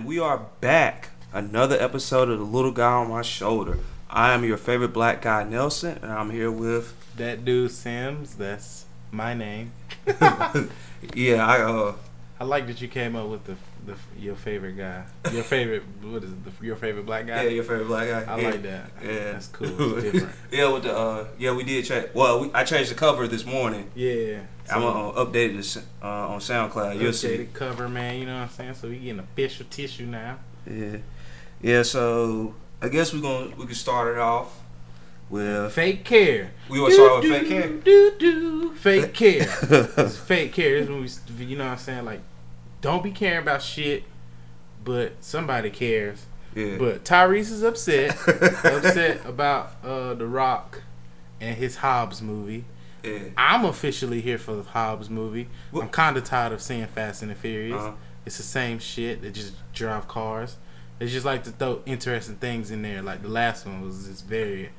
and we are back. Another episode of The Little Guy on My Shoulder. I am your favorite black guy, Nelson, and I'm here with. That dude Sims, that's my name. yeah, I uh. I like that you came up with the, the your favorite guy, your favorite what is it, the, your favorite black guy? Yeah, your favorite black guy. I yeah. like that. Yeah, that's cool. It's different. yeah, with the uh, yeah, we did change. Well, we, I changed the cover this morning. Yeah, I'm gonna uh, update this uh, on SoundCloud. You'll see. Updated cover, man. You know what I'm saying? So we getting official tissue now. Yeah, yeah. So I guess we're gonna we can start it off with fake care. We want to start with fake care. Do do fake care. it's fake care. This when we, you know what I'm saying? Like, don't be caring about shit, but somebody cares. Yeah. But Tyrese is upset, upset about uh, the Rock and his Hobbs movie. Yeah. I'm officially here for the Hobbs movie. What? I'm kind of tired of seeing Fast and the Furious. Uh-huh. It's the same shit. They just drive cars. They just like to throw interesting things in there. Like the last one was just very,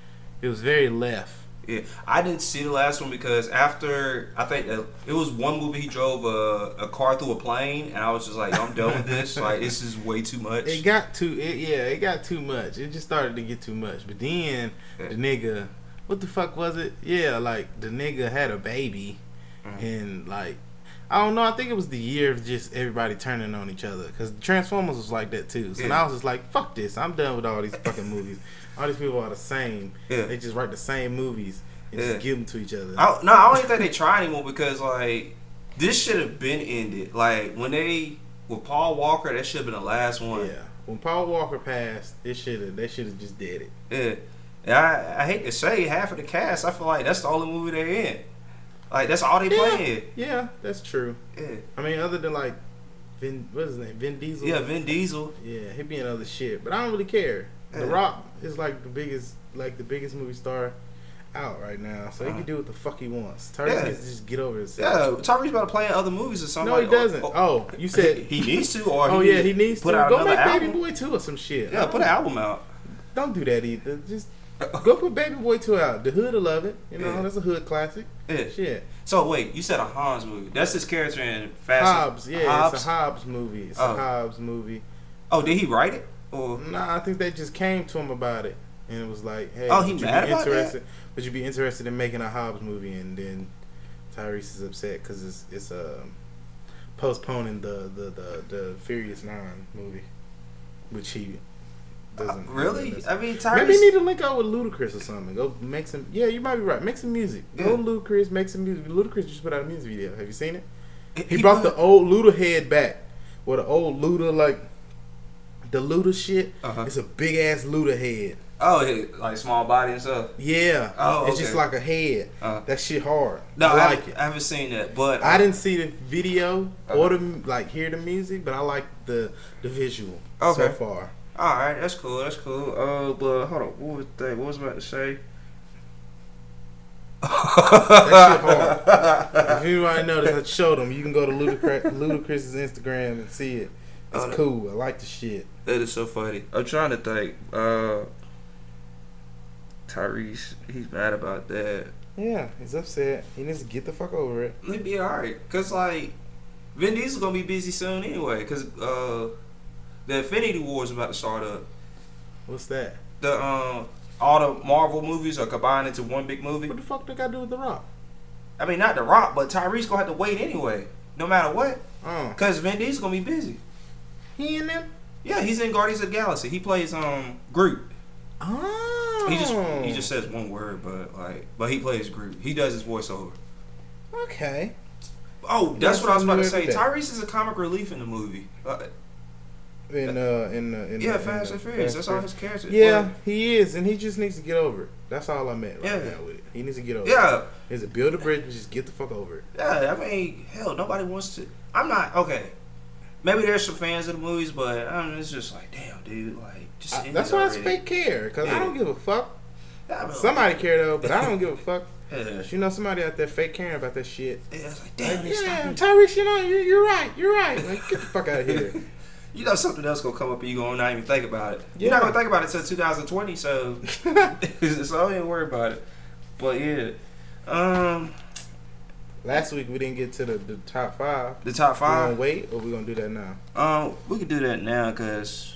it was very left. Yeah, I didn't see the last one because after I think uh, it was one movie he drove a, a car through a plane, and I was just like, I'm done with this. Like this is way too much. It got too, it, yeah, it got too much. It just started to get too much. But then Yeah. the nigga, what the fuck was it? Yeah, like the nigga had a baby, Mhm. and like I don't know. I think it was the year of just everybody turning on each other because Transformers was like that too. So Yeah. now I was just like, fuck this. I'm done with all these fucking movies. All these people are the same. Yeah. They just write the same movies and Yeah. just give them to each other. I, no, I don't even think they try anymore because like this should have been ended. Like when they with Paul Walker, that should have been the last one. yeah. When Paul Walker passed, it should have. They should have just did it. Yeah. And I, I hate to say half of the cast. I feel like that's the only movie they're in. Like that's all they Yeah. playing. Yeah, that's true. Yeah. I mean, other than like Vin, what is his name? Vin Diesel. Yeah, Vin Diesel. Yeah, he be in other shit, but I don't really care. The Rock is like the biggest, like the biggest movie star out right now, so he Uh-huh. can do what the fuck he wants. Tyrese Yeah. just get over Yeah, himself. Tyrese about to play in other movies or something. no, he like- doesn't. oh, Oh, you said he needs to, or oh he yeah, he needs put to out go make album. Baby Boy two or some shit. Yeah, put an album out. Don't do that either. Just go put Baby Boy two out. The hood will love it. You know, Yeah. that's a hood classic. Yeah. Shit. So wait, you said a Hans movie. That's his character in Fast. Hobbs, yeah, Hobbs? it's a Hobbs movie. It's Oh. a Hobbs movie. Oh, did he write it? Or Nah, I think they just came to him about it, and it was like, "Hey, Oh, he would you be about that? interested? Would you be interested in making a Hobbs movie?" And then Tyrese is upset because it's it's um, postponing the, the the the Furious Nine movie, which he doesn't Uh, really? I mean, Maybe Tyrese. you need to link up with Ludacris or something. Go make some. Yeah, you might be right. Make some music. Go Yeah. Ludacris, make some music. Ludacris just put out a music video. Have you seen it? He, he brought the old Luda head back. With the old Luda like the Luda shit. Uh-huh. It's a big ass Luda head. Oh, like small body and stuff. Yeah. Oh, It's just like a head. Uh, That shit hard. no, I I, like it. I haven't seen that, but I didn't see the video or Uh-huh. the like hear the music, but I like the the visual Okay. so far. All right, that's cool. That's cool. Uh, but hold on, what was that? What was I about to say? That shit hard. if anybody noticed, I showed them. You can go to Ludacris, Ludacris's Instagram and see it. It's Oh, cool. I like the shit. That is so funny. I'm trying to think. Uh, Tyrese, he's mad about that. Yeah, he's upset. He needs to get the fuck over it. He'll be alright, cause like Vin Diesel's gonna be busy soon anyway, cause uh, the Infinity War is about to start up. What's that? The um, all the Marvel movies are combined into one big movie. What the fuck do they got to do with The Rock? I mean, not The Rock, but Tyrese gonna have to wait anyway, no matter what, Oh, cause Vin Diesel's gonna be busy. He in them? Yeah, he's in Guardians of the Galaxy. He plays um Groot. Oh, He just he just says one word, but like, but he plays Groot. He does his voiceover. okay. Oh, that's Yes, what I was about to say. Tyrese is a comic relief in the movie. Uh, In uh, in uh, in yeah, uh, Fast in, and Furious. That's all his character. Yeah, he is, and he just needs to get over it. That's all I meant right Yeah. now with it. He needs to get over it. Yeah, He needs to build a bridge and just get the fuck over it. yeah. I mean, hell, nobody wants to. I'm not okay. Maybe there's some fans of the movies, but I mean, it's just like, damn, dude, like, just. I- that's why it's already. fake care, because I don't give a fuck. Yeah, I Somebody care though, but I don't give a fuck. Yeah, You know, somebody out there fake caring about that shit. yeah, it's like, damn, Like, yeah, Tyrese, you know, you're, you're right. You're right. Like, get the fuck out of here. You know something else gonna come up and you gonna not even think about it. You're not gonna think about it until 2020, so so I ain't worry about it. But yeah, um, Last week we didn't get to the, the top five. The top We gonna five. wait or we gonna do that now? Um, we could do that now, cause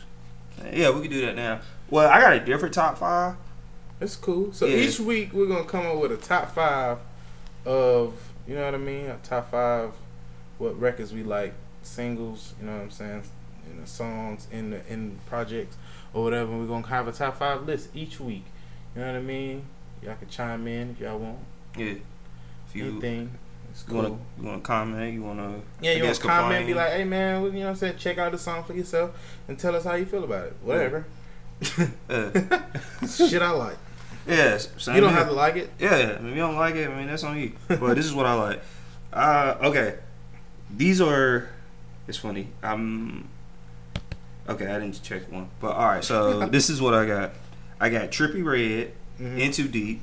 yeah, we could do that now. Well, I got a different top five. It's cool. So Yeah. each week we're gonna come up with a top five of you know what I mean. A top five, what records we like, singles. You know what I'm saying. In the songs, in the in projects or whatever. We're gonna have a top five list each week. You know what I mean. Y'all can chime in if y'all want Yeah. If you anything. It's you cool. wanna you wanna comment, you wanna Yeah, you to comment, complain. be like, hey man, you know what I'm saying? Check out the song for yourself and tell us how you feel about it. Whatever. uh, Shit I like. yeah. You don't here. have to like it. Yeah, if you don't like it, I mean that's on you. But this is what I like. Uh, okay, these are. It's funny. I'm. Okay, I didn't check one, but all right. So this is what I got. I got Trippie Redd, Mhm. Into Deep.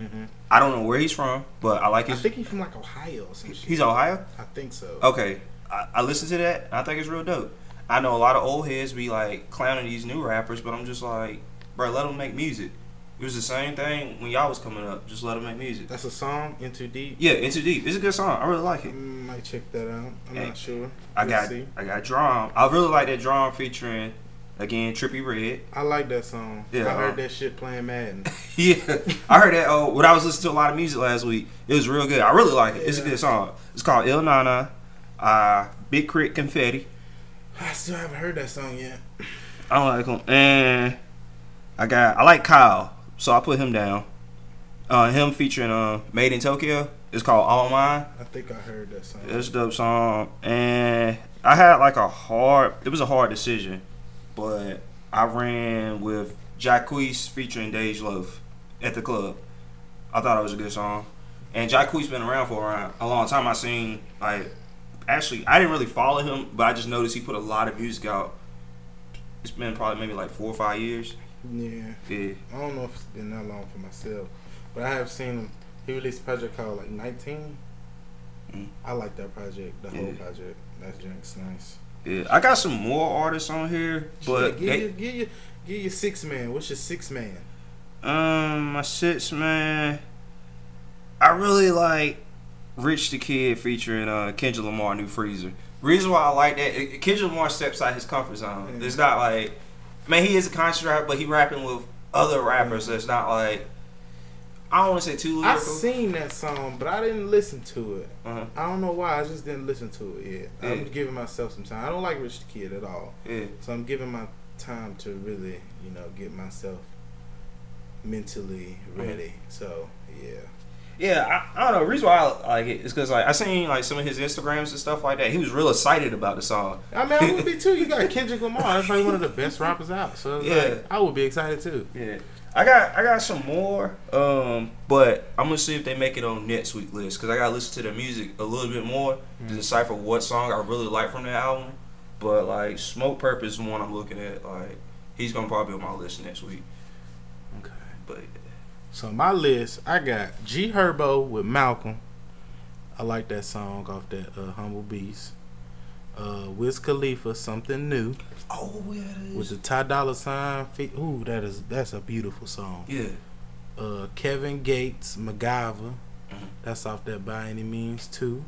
Mhm. I don't know where he's from, but I like it. I think he's from like Ohio or some shit. He's Ohio. I think so. Okay, I, I listened to that. And I think it's real dope. I know a lot of old heads be like clowning these new rappers, but I'm just like, bro, let them make music. It was the same thing when y'all was coming up. Just let them make music. That's a song, Into Deep. Yeah, Into Deep. It's a good song. I really like I it. might check that out. I'm Hey, not sure. I We'll got see. I got Drum. I really like that Drum featuring again Trippie Redd. I like that song. Yeah, I heard uh, that shit playing Madden. yeah, I heard that. Oh, when I was listening to a lot of music last week, it was real good. I really like it. It's a good song. It's called Il Nana, uh, Big K.R.I.T. Confetti. I still haven't heard that song yet. I don't like him, and I got I like Kyle, so I put him down. Uh, him featuring uh, Made in Tokyo. It's called All Mine. I think I heard that song. It's a dope song, and I had like a hard. It was a hard decision, but I ran with Jacquees featuring Dej Loaf at the club. I thought it was a good song, and Jacquees been around for around a long time. I seen like actually I didn't really follow him, but I just noticed he put a lot of music out. It's been probably maybe like four or five years. Yeah. Yeah, I don't know if it's been that long for myself, but I have seen him. He released a project called like 19. Mm. I like that project, the whole project. That drink's nice. Yeah. I got some more artists on here, but Shit, give they- you, give you, give you six man. What's your six man? Um, my six man. I really like Rich the Kid featuring uh Kendrick Lamar, New Freezer. Reason why I like that, it- Kendrick Lamar steps out his comfort zone. Yeah. It's not like, man, he is a conscious rapper, but he rapping with other rappers. So it's not like, I don't want to say too I lyrical. seen that song, but I didn't listen to it. uh-huh. I don't know why. I just didn't listen to it yet. Yeah. I'm giving myself some time. I don't like Rich the Kid at all, Yeah, so I'm giving my time to really, you know, get myself mentally Mm-hmm. ready. So yeah. yeah. I, I don't know. The reason why I like it is because like I seen like some of his Instagrams and stuff like that. He was real excited about the song. I mean, I would be too. You got Kendrick Lamar. That's like one of the best rappers out. So Yeah. like, I would be excited too. Yeah. I got I got some more, um, but I'm gonna see if they make it on next week list because I gotta listen to the music a little bit more to Mhm. decipher what song I really like from the album. But like Smoke Purpose is one I'm looking at. Like he's gonna probably be on my list next week. Okay. But So my list, I got G Herbo with Malcolm. I like that song off that uh, Humble Beast. Uh, Wiz Khalifa, something new oh yeah, it with the Ty Dolla Sign. Fe- Ooh, that is that's a beautiful song. yeah. Uh, Kevin Gates, MacGyver. Mhm. That's off that by any means too.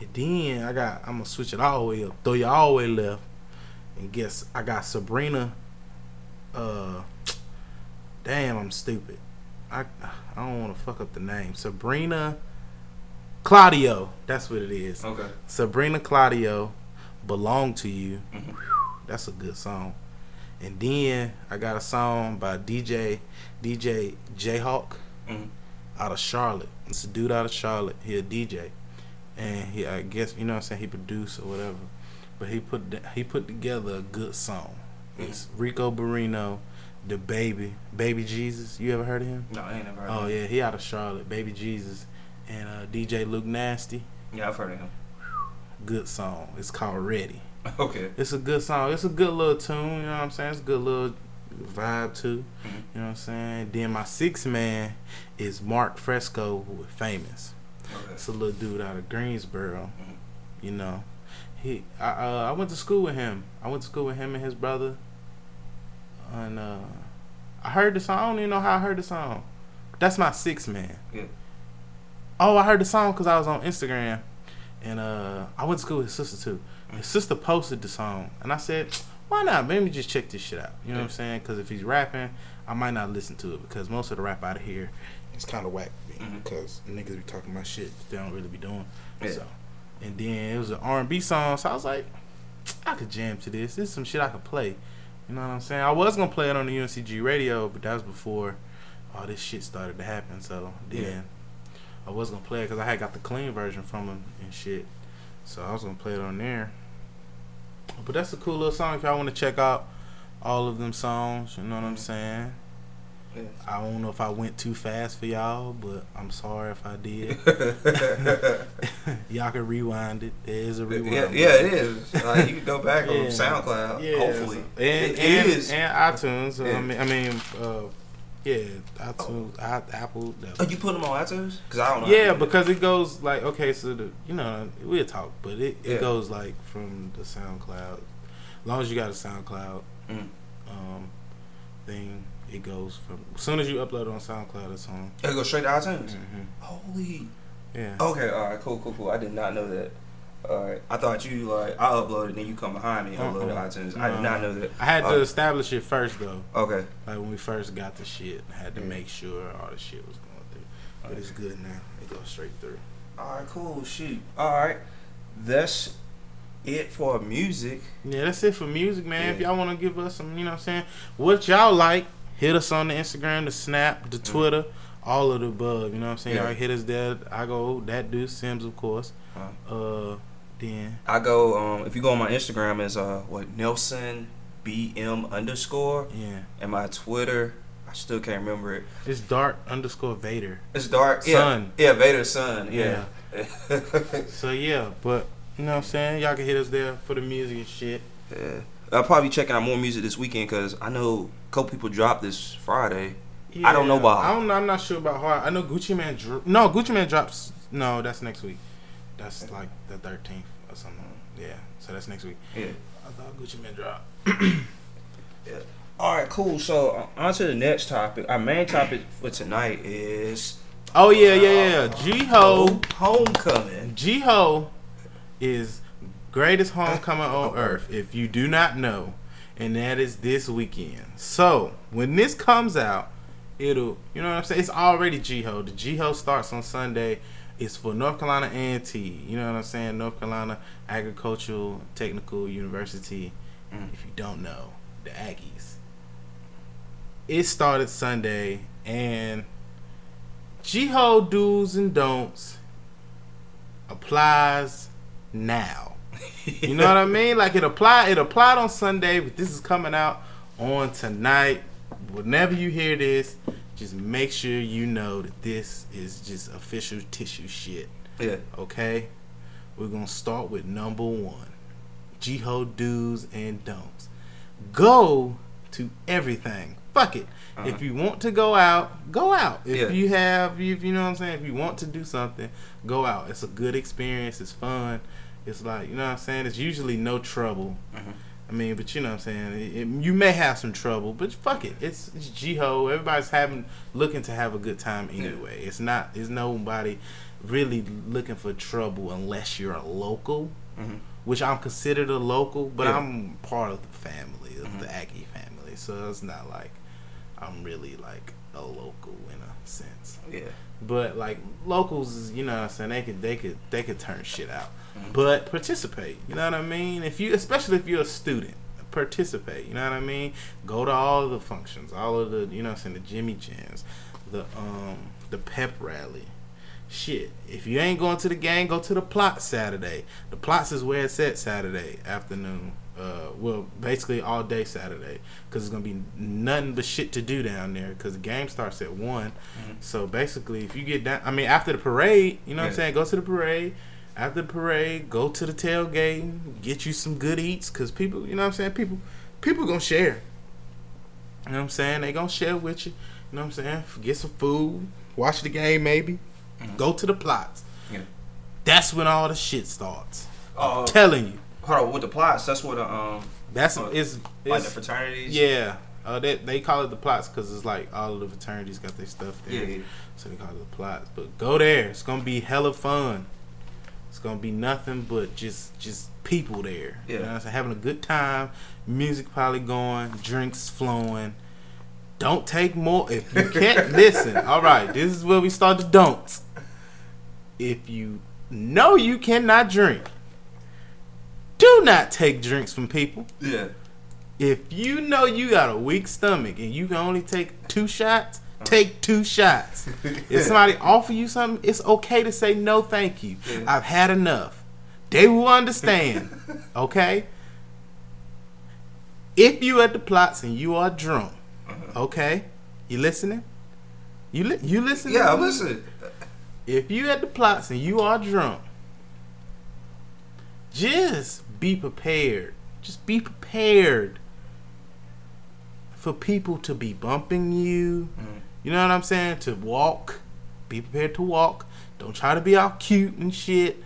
And then I got I'm gonna switch it all the way up, throw you all the way left, and guess I got Sabrina. Uh, damn, I'm stupid. I I don't want to fuck up the name. Sabrina Claudio. That's what it is. Okay. Sabrina Claudio, belong to you. Mhm. That's a good song. And then I got a song by DJ DJ Jayhawk Mhm. out of Charlotte. It's a dude out of Charlotte. He a DJ, and he I guess you know what I'm saying he produced or whatever, but he put he put together a good song. It's Rico Barino, the baby, Baby Jesus. You ever heard of him? No, I ain't never heard. Oh of him. yeah, he out of Charlotte, Baby Jesus, and uh, DJ Luke Nasty. Yeah, I've heard of him. Good song. It's called Ready. Okay. It's a good song. It's a good little tune. You know what I'm saying? It's a good little vibe too. Mhm. You know what I'm saying? Then my sixth man is Mark Fresco with Famous. Okay. It's a little dude out of Greensboro. Mhm. You know, he I uh, I went to school with him. I went to school with him and his brother. And uh, I heard the song. I don't even know how I heard the song. That's my sixth man. Yeah. Oh, I heard the song because I was on Instagram, and uh, I went to school with his sister too. His sister posted the song, and I said, "Why not? Let me just check this shit out." You know what I'm saying? Because if he's rapping, I might not listen to it because most of the rap out of here is kind of whack because niggas be talking about shit they don't really be doing. Yeah. So, and then it was an R&B song, so I was like, I could jam to this. This is some shit I could play. You know what I'm saying? I was gonna play it on the UNCG radio, but that was before all this shit started to happen. So then Yeah. I was gonna play it because I had got the clean version from him and shit. So I was gonna play it on there. But that's a cool little song if y'all want to check out all of them songs. You know what I'm saying? Yeah. I don't know if I went too fast for y'all, but I'm sorry if I did. y'all can rewind it. There is a rewind. yeah, yeah, it is. Like you can go back on SoundCloud. Yeah, hopefully, and, It and, is. and iTunes. Yeah. I mean, I mean, uh, yeah, iTunes, I, Apple. the- Oh, you put them on iTunes? Because I don't know. yeah, how to do because it goes like okay, so the you know we'll talk, but it, it Yeah. goes like from the SoundCloud. As long as you got a SoundCloud Mm. um, thing, it goes from as soon as you upload it on SoundCloud, it's on. it. Goes straight to iTunes. hmm Holy. Yeah. Okay, all right, cool, cool, cool. I did not know that. All right, I thought you like I uploaded, then you come behind me and upload to Uh-uh. iTunes. I did not know that. I had to Uh, establish it first though. Okay, Like when we first got the shit, I had to Yeah. make sure all the shit was going through. But it's good now. It goes straight through. all right, cool. Shoot. All right, that's it for music. Yeah, that's it for music, man. If y'all want to give us some, you know what I'm saying, what y'all like, hit us on the Instagram, the Snap, the Twitter, all of the above. You know what I'm saying? Mm. Yeah. Y'all hit us there. I go, that dude, Sims, of course. Uh, then, I go. Um, if you go on my Instagram, is uh what Nelson BM underscore, yeah. and my Twitter. I still can't remember it. It's Dark underscore Vader. It's dark. Yeah, Sun. yeah, Vader's son. Yeah. So, yeah, but, you know what I'm saying? Y'all can hit us there for the music and shit. yeah. I'll probably be checking out more music this weekend because I know a couple people dropped this Friday. I don't know Yeah, why. I don't know. I'm not sure about how. I know Gucci Mane. Dro- no, Gucci Mane drops. No, that's next week. That's like the 13th or something. Yeah, so that's next week. Yeah. I thought Gucci Mane dropped. Yeah. All right, cool. So uh, on to the next topic. Our main topic for tonight is Oh yeah, yeah, yeah. G Ho, homecoming. G Ho is greatest homecoming on earth. If you do not know, and that is this weekend. So when this comes out, it'll you know what I'm saying. It's already G Ho. The G Ho starts on Sunday. It's for North Carolina A&T. You know what I'm saying? North Carolina Agricultural Technical University. Mm. If you don't know, the Aggies. It started Sunday, and G-Ho do's and don'ts applies now. You know what I mean? Like it applied. It applied on Sunday, but this is coming out on tonight. Whenever you hear this, just make sure you know that this is just official tissue shit. Yeah. Okay, we're gonna start with number one. G-Ho do's and don'ts. Go to everything. Fuck it. Uh-huh. If you want to go out, go out. If Yeah. you have, if you know what I'm saying, if you want to do something, go out. It's a good experience. It's fun. It's like you know what I'm saying. It's usually no trouble. Mhm. I mean, but you know what I'm saying. It, it- you may have some trouble, but fuck it. It's it's G-Ho. Everybody's having looking to have a good time anyway. It's not. There's nobody really looking for trouble unless you're a local, Mhm. which I'm considered a local, but Yeah. I'm part of the family of Mhm. the Aggie family. So it's not like I'm really like a local in a sense. Yeah. But like locals, you know what I'm saying, they could they could they could turn shit out. But participate, you know what I mean? If you especially if you're a student, participate, you know what I mean? Go to all of the functions, all of the you know what I'm saying, the Jimmy Jams, the um the pep rally. Shit. If you ain't going to the game, go to the plot Saturday. The plots is where it's at Saturday afternoon. Uh, well, basically all day Saturday, because it's gonna be nothing but shit to do down there. Because the game starts at one, Mhm. so basically, if you get down, I mean, after the parade, you know what I'm saying? Go to the parade. After the parade, go to the tailgate, get you some good eats, cause people, you know what I'm saying? People, people gonna share. You know what I'm saying? They gonna share with you. You know what I'm saying? Get some food, watch the game, maybe. Mhm. Go to the plots. Yeah. That's when all the shit starts. Uh, Telling you, hold on, with the plots, that's what the um that's Uh, it's, like the fraternities. yeah. Uh, they they call it the plots because it's like all of the fraternities got their stuff there, Yeah, yeah. so they call it the plots. But go there. It's gonna be hella fun. It's gonna be nothing but just just people there. You know what Having a good time. Music probably going. Drinks flowing. Don't take more. If you can't listen, all right. This is where we start the don'ts. If you know you cannot drink, do not take drinks from people. Yeah. If you know you got a weak stomach and you can only take two shots, take two shots. If somebody offer you something, it's okay to say no, thank you. Yeah. I've had enough. They will understand. okay. If you at the plots and you are drunk, Uh-huh. okay, you listening? You li- you listening? Yeah, listen. If you at the plots and you are drunk, just be prepared. Just be prepared for people to be bumping you. Mhm. You know what I'm saying? To walk. Be prepared to walk. Don't try to be all cute and shit.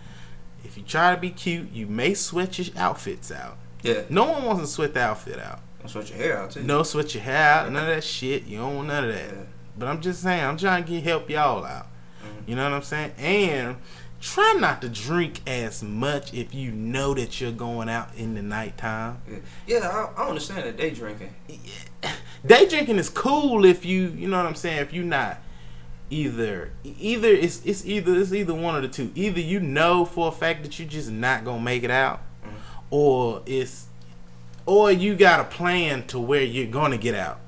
If you try to be cute, you may sweat your outfits out. Yeah. No one wants to sweat the outfit out. I'll sweat your hair out too. No sweat your hair out, none of that shit. You don't want none of that. Yeah. But I'm just saying, I'm trying to get help y'all out. Mhm. You know what I'm saying? And try not to drink as much if you know that you're going out in the nighttime. Yeah, yeah I, I understand that day drinking. Day drinking is cool if you, you know what I'm saying, if you're not either either it's it's either it's either one of the two. Either you know for a fact that you're just not going to make it out Mhm. or it's or you got a plan to where you're going to get out.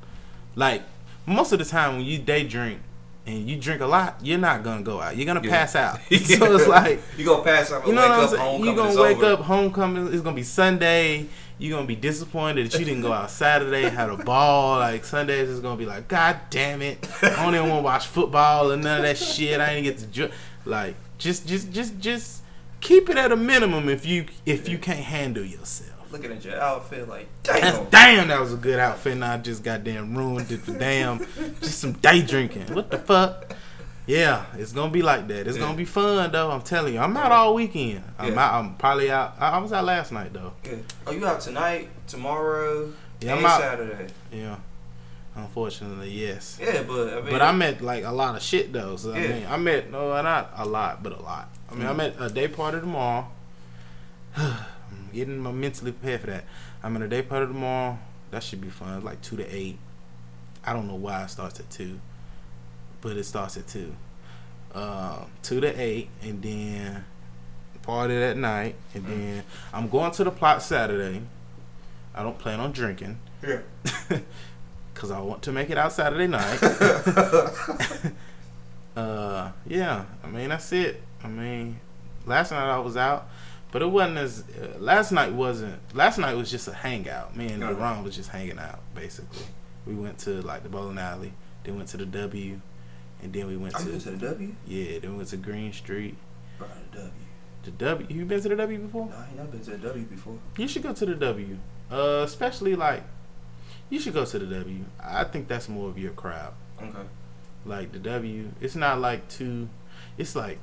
Like most of the time when you day drink and you drink a lot, you're not going to go out. You're going to Yeah. pass out. so it's like you're gonna pass out. you know wake what I'm saying? homecoming You're gonna wake over. up, homecoming. It's gonna be Sunday. You're gonna be disappointed that you didn't go out Saturday, and had a ball. Like Sundays is gonna be like, God damn it! I don't even want to watch football and none of that shit. I didn't get to ju-. like just, just, just, just keep it at a minimum if you if you can't handle yourself. Looking at your outfit, like damn. damn, that was a good outfit. And I just goddamn ruined it for damn just some day drinking. What the fuck? Yeah, it's gonna be like that. It's Yeah. gonna be fun though. I'm telling you. I'm out all weekend. I'm Yeah. out. I'm probably out. I, I was out last night though. Yeah. Oh, you out tonight, tomorrow, Yeah, I'm out. Saturday. Yeah. Unfortunately, yes. Yeah, but I mean, But I met like a lot of shit though. So I mean, I met no, not a lot, but a lot. I mean, I Mhm. met a day party tomorrow. Getting my mentally prepared for that. I'm in a day party tomorrow. That should be fun. It's like two to eight. I don't know why it starts at two, but it starts at two. Um, two to eight, and then party that night, and then I'm going to the plot Saturday. I don't plan on drinking yeah. because I want to make it out Saturday night. uh, yeah, I mean that's it. I mean, last night I was out, but it wasn't as. Uh, last night wasn't. Last night was just a hangout. Me and Uh-huh. Was just hanging out basically. We went to like the bowling alley, then went to the W, and then we went Are you to to the W? yeah, then we went to Green Street. Bro, the W. The W. You been to the W before? No, I ain't never been to the W before. You should go to the W. Uh, especially like, you should go to the W. I think that's more of your crowd. Okay. Like the W, it's not like too. It's like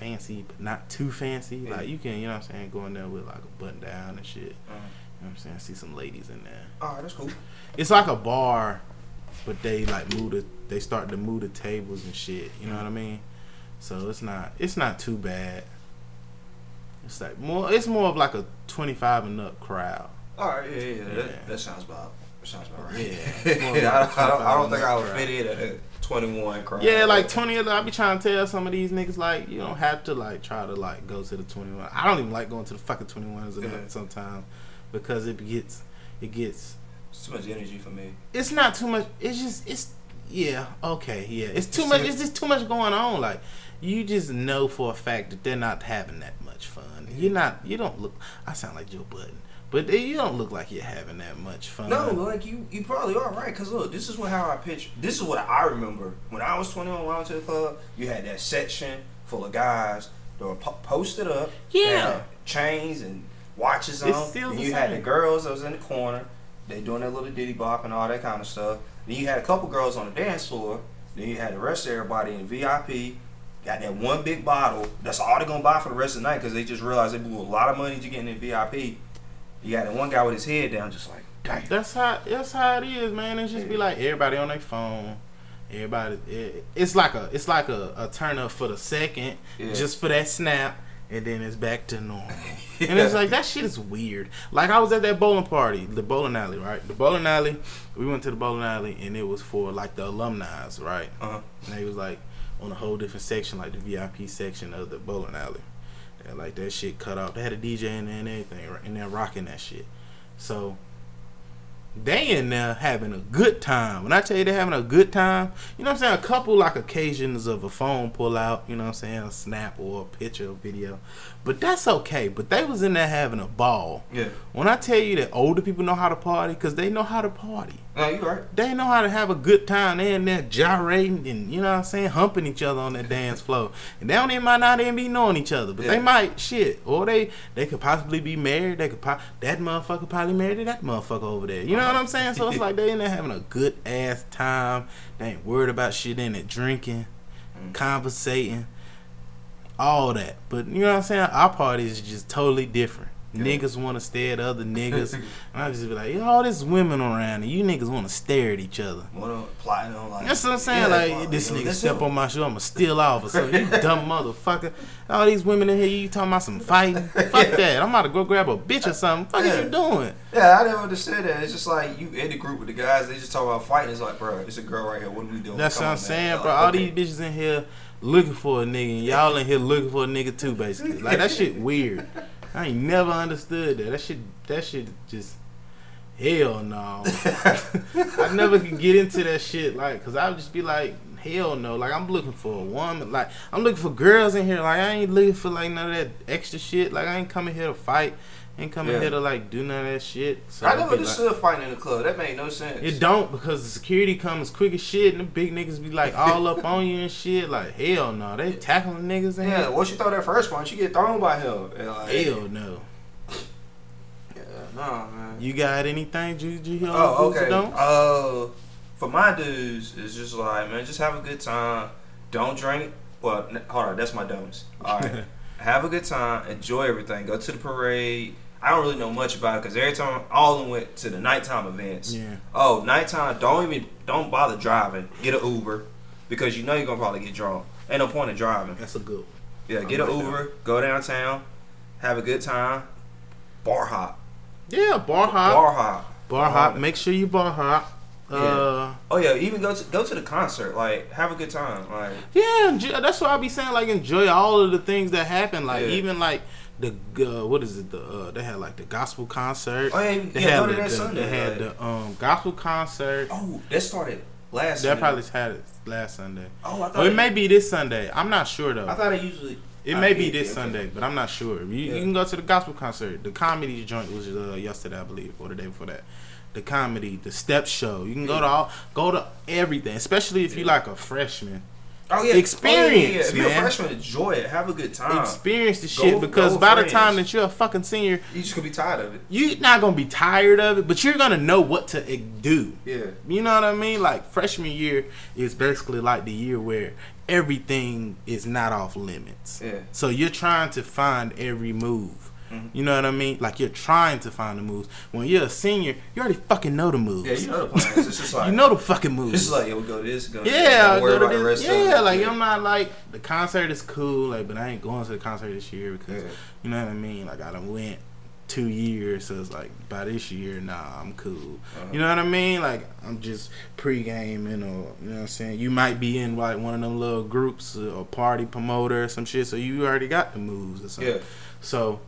fancy, but not too fancy. Yeah. Like you can, you know what I'm saying, go in there with like a button down and shit. Uh, You know what I'm saying? See some ladies in there. right, that's cool. It's like a bar, but they like move the. They start to move the tables and shit. You know what I mean? So it's not. It's not too bad. It's like more. It's more of like a 25 and up crowd. All right, yeah, yeah, Yeah. That, that sounds about. That sounds about right. Yeah, like I, don't, I don't. I don't think I would crowd. fit in at a twenty-one crowd. Yeah, like twenty. I be trying to tell some of these niggas like you don't have to like try to like go to the twenty one. I don't even like going to the fucking twenty ones Yeah. sometimes because it gets it gets. It's too much energy for me. It's not too much. It's just it's yeah okay yeah. It's too It's much. It's just too much going on. Like you just know for a fact that they're not having that much fun. You're not. You don't look. I sound like Joe Budden. But they- you don't look like you're having that much fun. No, like you, you probably are right. Cause look, this is what how I picture. This is what I remember when I was twenty one. When I went to the club, you had that section full of guys that were po- posted up. Yeah. chains and watches It's on. still and the you had the girls that was in the corner. They doing their little diddy bop and all that kind of stuff. Then you had a couple girls on the dance floor. Then you had the rest of everybody in VIP. Got that one big bottle. That's all they're gonna buy for the rest of the night because they just realized they blew a lot of money to get in VIP. You got that one guy with his head down, just like damn. That's how that's how it is, man. It's just be like everybody on their phone. Everybody, it, it's like a it's like a, a turn up for the second, Yeah. just for that snap, and then it's back to normal. And it's like that shit is weird. Like I was at that bowling party, the bowling alley, right? The bowling alley. We went to the bowling alley, and it was for like the alumni's, right? Uh-huh. And they was like on a whole different section, like the VIP section of the bowling alley. And like that shit cut off. They had a DJ in there and everything, and they're rocking that shit. So they in there having a good time. When I tell you they're having a good time, you know what I'm saying? A couple like occasions of a phone pull out, you know what I'm saying, a snap or a picture or video. But that's okay. But they was in there having a ball. Yeah. When I tell you that older people know how to party, because they know how to party. No, you right. They know how to have a good time. They in there gyrating and you know what I'm saying, humping each other on that dance floor. And they don't even might not even be knowing each other, but Yeah. they might shit. Or they they could possibly be married. They could po- that motherfucker probably married to that motherfucker over there. You know what I'm saying? So it's like they in there having a good ass time. They ain't worried about shit in it, drinking, Mm. conversating, all that. But you know what I'm saying? Our party is just totally different. Yeah. Niggas want to stare at other niggas. and I just be like, yo, all this women around, and you niggas want to stare at each other. One of plotting on like. That's what I'm saying. Yeah, like fuck, this nigga step him. on my shoe, I'ma steal off or something. You dumb motherfucker. All these women in here, you talking about some fighting? Fuck that. I'm about to go grab a bitch or something. Fuck Yeah. you doing? Yeah, I didn't understand that. It's just like you in the group with the guys. They just talk about fighting. It's like, bro, it's a girl right here. What are we doing? That's Come what on, I'm man. saying, Like, bro. All okay. these bitches in here looking for a nigga, and y'all in here looking for a nigga too, basically. Like that shit weird. I ain't never understood that. That shit, that shit just hell no. I never could get into that shit, like, cause I would just be like, hell no. Like I'm looking for a woman. Like I'm looking for girls in here. Like I ain't looking for like none of that extra shit. Like I ain't coming here to fight. Ain't coming Yeah. here to like do none of that shit. So I I'd never be like- understood fighting in the club. That made no sense. it don't because the security comes quick as shit and the big niggas be like all up on you and shit. Like hell no, they tackling niggas in Yeah, here. once you throw that first punch, you get thrown by him. And like, Hell no. Yeah, nah, man. You got anything, Juju? Oh, okay. Don't? Uh, for my dudes, it's just like, man, just have a good time. Don't drink. Well, n- hold on, that's my don'ts. All right, have a good time. Enjoy everything. Go to the parade. I don't really know much about it because every time all of them went to the nighttime events. yeah. Oh, nighttime. Don't even don't bother driving. Get an Uber because you know you're gonna probably get drunk. Ain't no point in driving. That's a good one. Yeah, get an like that. Uber. Go downtown. Have a good time. Bar hop. Yeah, bar hop. Bar hop. Bar hop. Make sure you bar hop. Uh, Oh yeah, even go to go to the concert. Like have a good time. Like yeah, that's what I be saying. Like, enjoy all of the things that happen. Like, Yeah. even like the uh, what is it? The uh, they had like the gospel concert. oh yeah, They yeah had the, that Sunday. they had the um gospel concert. oh, that started last. They Sunday. probably had it last Sunday. Oh, I thought Or it may be this Sunday. I'm not sure though. I thought it usually. It Ah, may be this. Sunday, but I'm not sure. You, Yeah. you can go to the gospel concert. The comedy joint was uh, yesterday, I believe, or the day before that. The comedy, the step show. You can go to all, go to everything, especially if you like a freshman. Oh, oh yeah, Experience, oh, yeah, yeah. If you're a man. freshman, enjoy it. Have a good time. Experience the Go- shit because go by the time that you're a fucking senior, you just gonna be tired of it. you're not gonna be tired of it, but you're gonna know what to do. Yeah. You know what I mean? Like freshman year is basically like the year where everything is not off limits. Yeah. So you're trying to find every move. Mhm. You know what I mean? Like you're trying to find the moves. When you're a senior, you already fucking know the moves. Yeah, you know the plans. It's just like you know the fucking moves. This is like, yeah, we go to this, go to yeah, that. I'll Don't worry go to this- yeah, like I'm not like the concert is cool, like, but I ain't going to the concert this year because Yeah. you know what I mean. Like I done went two years, so it's like by this year, nah, I'm cool. Uh-huh. You know what I mean? Like I'm just pre-gaming, or you know what I'm saying. You might be in like one of them little groups uh, or party promoter or some shit, so you already got the moves or something. Yeah. So,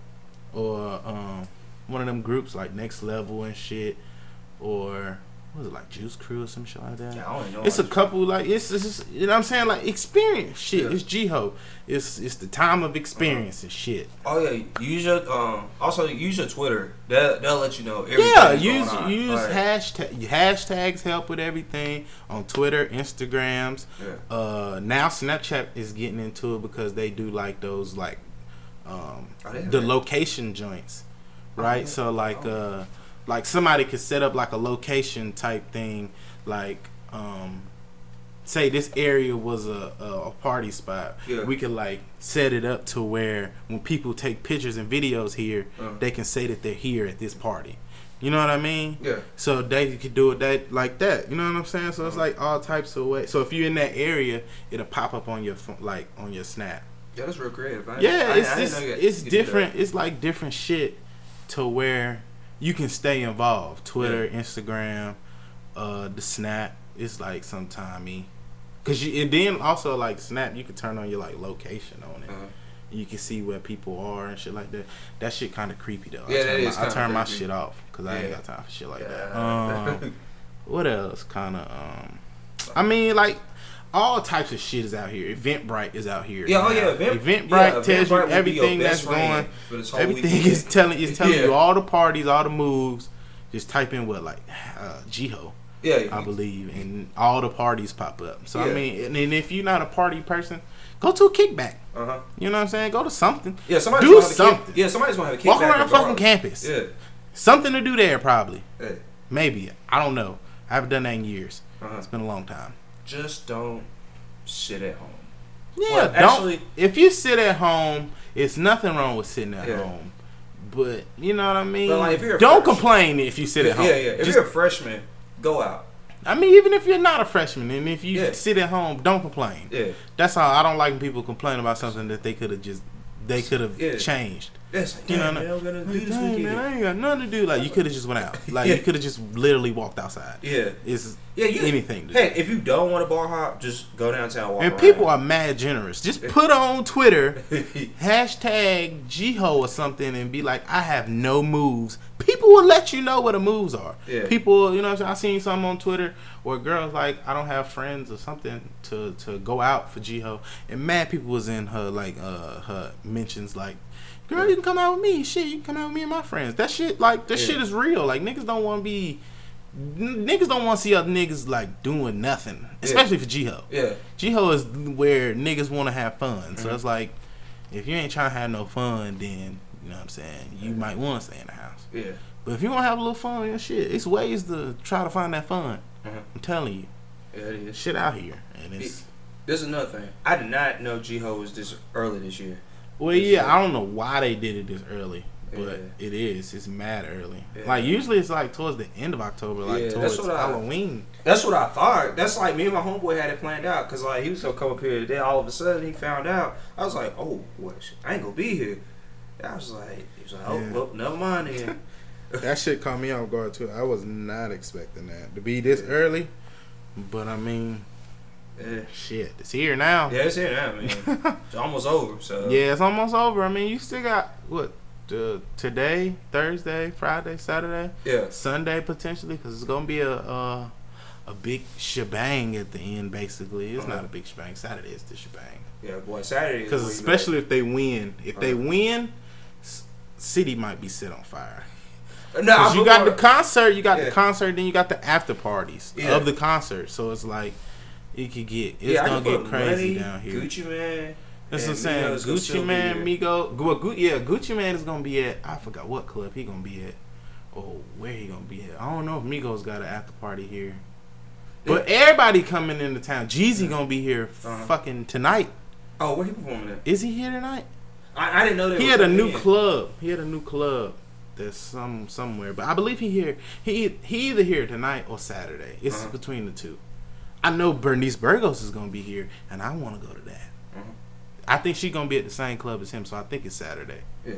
or um, one of them groups like Next Level and shit, or what was it like Juice Crew or some shit like that? Yeah, I don't know. It's a couple like it's, it's just, you know what I'm saying like experience shit. Yeah. It's G-Ho. It's it's the time of experience and shit. Oh yeah, use your um. Also use your Twitter. They'll they'll let you know everything. Yeah, use use Like, hashtag hashtags help with everything on Twitter, Instagrams. Yeah. Uh, now Snapchat is getting into it because they do like those like um Oh, the that. location joints, right? yeah. So like Oh. uh like somebody could set up like a location type thing, like um say this area was a, a, a party spot. Yeah. We could like set it up to where when people take pictures and videos here, Uh. they can say that they're here at this party. You know what I mean? Yeah. So they could do it that like that. You know what I'm saying? So it's like all types of ways. So if you're in that area, it'll pop up on your phone, like on your snap. Yeah, that's real creative. I, Yeah, I, it's I didn't just know you- it's that. different. It's like different shit to where you can stay involved. Twitter, Instagram, uh, the Snap. It's like sometimey. Cause you and then also like Snap, you can turn on your like location on it. Uh-huh. You can see where people are and shit like that. That shit kind of creepy though. Yeah, I turn, my, I turn my shit off because I ain't got time for shit like Yeah. that. Um, what else? Kind of. Um, I mean, like all types of shit is out here. Eventbrite is out here. Yeah, oh yeah, Event, Eventbrite yeah, tells Eventbrite you everything that's going. For this whole Everything weekend. is telling is telling Yeah. you all the parties, all the moves. Just type in what like uh, G-Ho, Yeah, I believe, and all the parties pop up. So I mean, and, and if you're not a party person, go to a kickback. uh huh. You know what I'm saying? Go to something. Yeah, somebody's Do gonna have a something. Yeah, somebody's gonna have a kickback. Walk around fucking campus. Yeah, Something to do there probably. yeah. Maybe I don't know. I haven't done that in years. Uh-huh. It's been a long time. Just don't sit at home. Yeah, Well, don't. actually- if you sit at home, it's nothing wrong with sitting at Yeah. home. But you know what I mean. Like, if you're a don't fresh- complain if you sit at home. yeah, yeah. If Just- you're a freshman, go out. I mean, even if you're not a freshman and if you Yeah. sit at home, don't complain. Yeah, That's how I don't like when people complain about something that they could have just they could have Yeah. changed. That's like, You know, damn, no- man, we're gonna do Like, this "Dang, weekend. man, I ain't got nothing to do. Like you could have just went out. Like Yeah. you could have just literally walked outside. Yeah, It's yeah. You, anything. To do. Hey, if you don't want to bar hop, just go downtown. Walk And around. people are mad generous. Just put on Twitter hashtag G-Ho or something and be like, I have no moves. People will let you know what the moves are. Yeah. People, you know what I'm saying? I seen something on Twitter where girls like, I don't have friends or something to, to go out for G-Ho. And mad people was in her like uh her mentions like Girl, you can come out with me. Shit, you can come out with me and my friends. That shit, like, that Yeah. shit is real. Like, niggas don't want to be, niggas don't want to see other niggas like doing nothing, especially for G-Ho. yeah, G-Ho is where niggas want to have fun. So Mhm. it's like, if you ain't trying to have no fun, then you know what I'm saying. You might want to stay in the house. yeah. But if you want to have a little fun and shit, it's ways to try to find that fun. Uh-huh. I'm telling you, Yeah, it is. shit out here, and it's This is another thing. I did not know G-Ho was this early this year. Well, yeah. I don't know why they did it this early, but Yeah. it is. It's mad early. Yeah. Like usually it's like towards the end of October, like Yeah, that's towards what I- Halloween. That's what I thought. That's like me and my homeboy had it planned out because like he was gonna come up here today. All of a sudden he found out. I was like, oh, what? I ain't gonna be here. I was like, he was like, oh, well, never mind then. That shit caught me off guard too. I was not expecting that to be this early, but I mean, yeah. shit, it's here now. yeah, it's here now, man. It's almost over. So Yeah, it's almost over. I mean, you still got what? Uh, today, Thursday, Friday, Saturday, yeah, Sunday potentially, because it's gonna be a uh, a big shebang at the end. Basically, it's Uh-huh. not a big shebang. Saturday is the shebang. yeah. Boy, Saturday. Because especially if they win, if they Uh-huh. win, city might be set on fire. at. No, you got the concert, you got Yeah. the concert, then you got the after parties Yeah. of the concert. So it's like it could get it's yeah, gonna get crazy Money, down here. Gucci Mane. That's what I'm saying. Migos Gucci Mane. Migo, well, Gu- yeah, Gucci Mane is gonna be at. I forgot what club he gonna be at, or where he gonna be at. I don't know if Migos got an after party here, but everybody coming into town. Jeezy gonna be here, Uh-huh. fucking tonight. Oh, where he performing at? Is he here tonight? I, I didn't know that. He had a new club. He had a new club. That's some somewhere, but I believe he here. He he either here tonight or Saturday. It's Uh-huh. between the two. I know Bernice Burgos is gonna be here, and I want to go to that. Uh-huh. I think she's gonna be at the same club as him, so I think it's Saturday. Yeah.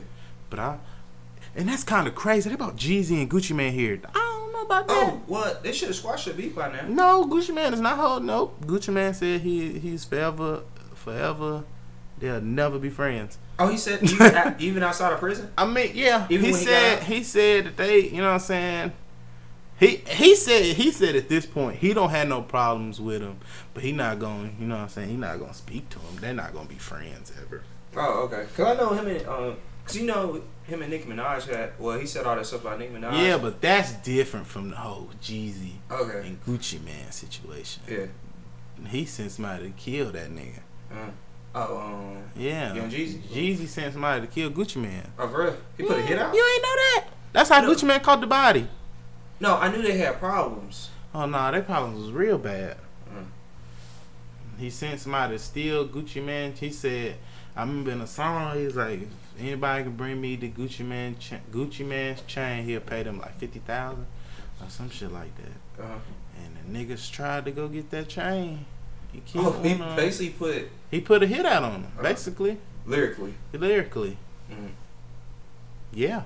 But I, and that's kind of crazy. They about Jeezy and Gucci Mane here. I don't know about that. Oh, what? They should have squashed the beef by now. No, Gucci Mane is not holding. Nope. Gucci Mane said he he's forever, forever. They'll never be friends. Oh, he said even, even outside of prison. I mean, yeah. Even he he said out? he said that they, you know what I'm saying. He he said he said at this point he don't have no problems with him, but he not going. You know what I'm saying. He not gonna speak to him. They're not gonna be friends ever. Oh, okay. Cause I know him and um, cause you know him and Nicki Minaj had. Well, he said all that stuff about Nicki Minaj. Yeah, but that's different from the whole Jeezy Okay. and Gucci Mane situation. Yeah. He sent somebody to kill that nigga. Uh, oh, um, Yeah. Young Jeezy? Jeezy sent somebody to kill Gucci Mane. oh, for real? He put a hit out. You ain't know that? That's how No. Gucci Mane caught the body. No, I knew they had problems. Oh no, their problems was real bad. Mm. He sent somebody to steal Gucci Mane. He said, I remember in a song, he's like, if anybody can bring me the Gucci Mane, cha- Gucci Mane's chain, he'll pay them like fifty thousand or some shit like that. Uh-huh. And the niggas tried to go get that chain. He keep Oh, he on, uh, basically put he put a hit out on him, Uh-huh. basically, lyrically. lyrically. Mhm. Yeah.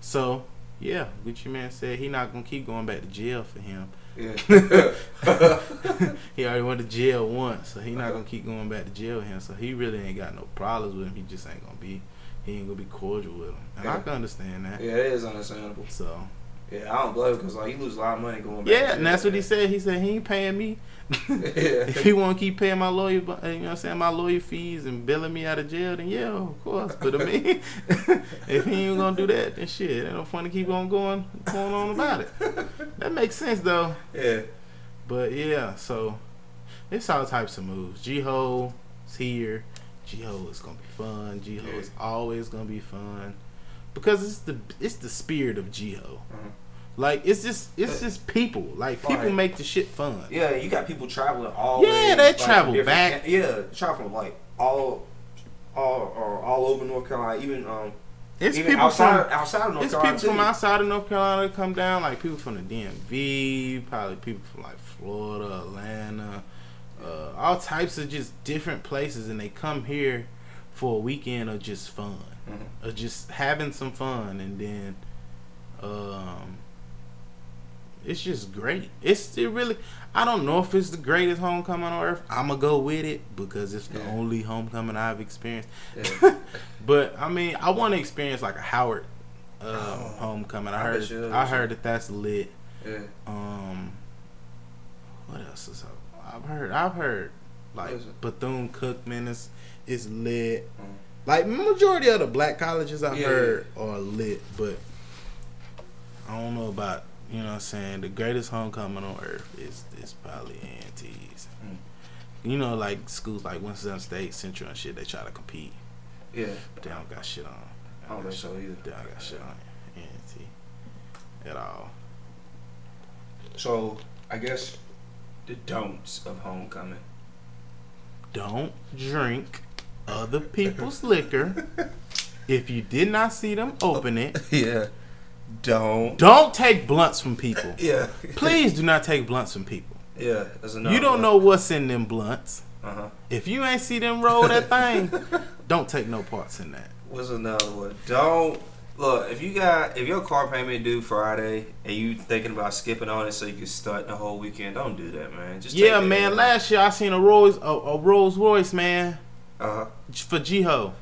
So yeah, Gucci Mane said he not gonna keep going back to jail for him. Yeah. he already went to jail once, so he not gonna keep going back to jail with him. So he really ain't got no problems with him. He just ain't gonna be, he ain't gonna be cordial with him, and I can understand that. yeah, it is understandable. So Yeah, I don't blame him because like he lose a lot of money going back. yeah, and that's what he said. He said he ain't paying me. If he want to keep paying my lawyer, you know what I'm saying, my lawyer fees and billing me out of jail, then yeah, of course. But I mean, if he ain't gonna do that, then shit, ain't no fun to keep on going, going on about it. That makes sense though. yeah. But yeah, so it's all types of moves. G Ho is here. G Ho is gonna be fun. G Ho Yeah. is always gonna be fun because it's the it's the spirit of G Ho. Uh-huh. Like it's just it's just people. Like people Right. make the shit fun. Yeah, you got people traveling all. Yeah, ways, they like, travel back. Yeah, travel from like all, all or all over North Carolina, even um, It's even people outside from outside of North it's Carolina people too. from outside of North Carolina that come down. Like people from the DMV, probably people from like Florida, Atlanta, uh, all types of just different places, and they come here for a weekend of just fun. Mhm. of just having some fun and then um it's just great it's it really i don't know if it's the greatest homecoming on earth i'm gonna go with it because it's the Yeah. only homecoming i've experienced Yeah. but i mean i want to experience like a howard um, Oh, homecoming i I heard you i heard that that's lit yeah. um what else is up i've heard i've heard like What is it? bethune cookman is is lit Mhm. like majority of the black colleges I've Yeah. heard are lit, but I don't know about you know what I'm saying. The greatest homecoming on earth is is probably A&T's. Mm. You know, like schools like Winston State, Central, and shit. They try to compete, Yeah. but they don't got shit on. I don't think so either. They don't got shit on A&T at all. So I guess the don'ts of homecoming. Don't drink other people's liquor. If you did not see them open it, Yeah. Don't. don't take blunts from people. Yeah. Please do not take blunts from people. Yeah. You don't know what's in them blunts. Uh huh. If you ain't see them roll that thing, don't take no parts in that. What's another one? Don't look if you got if your car payment due Friday and you thinking about skipping on it so you can start the whole weekend. Don't do that, man. Just yeah, man. Last year I seen a Rolls a, a Rolls Royce man Uh huh. for G-Ho,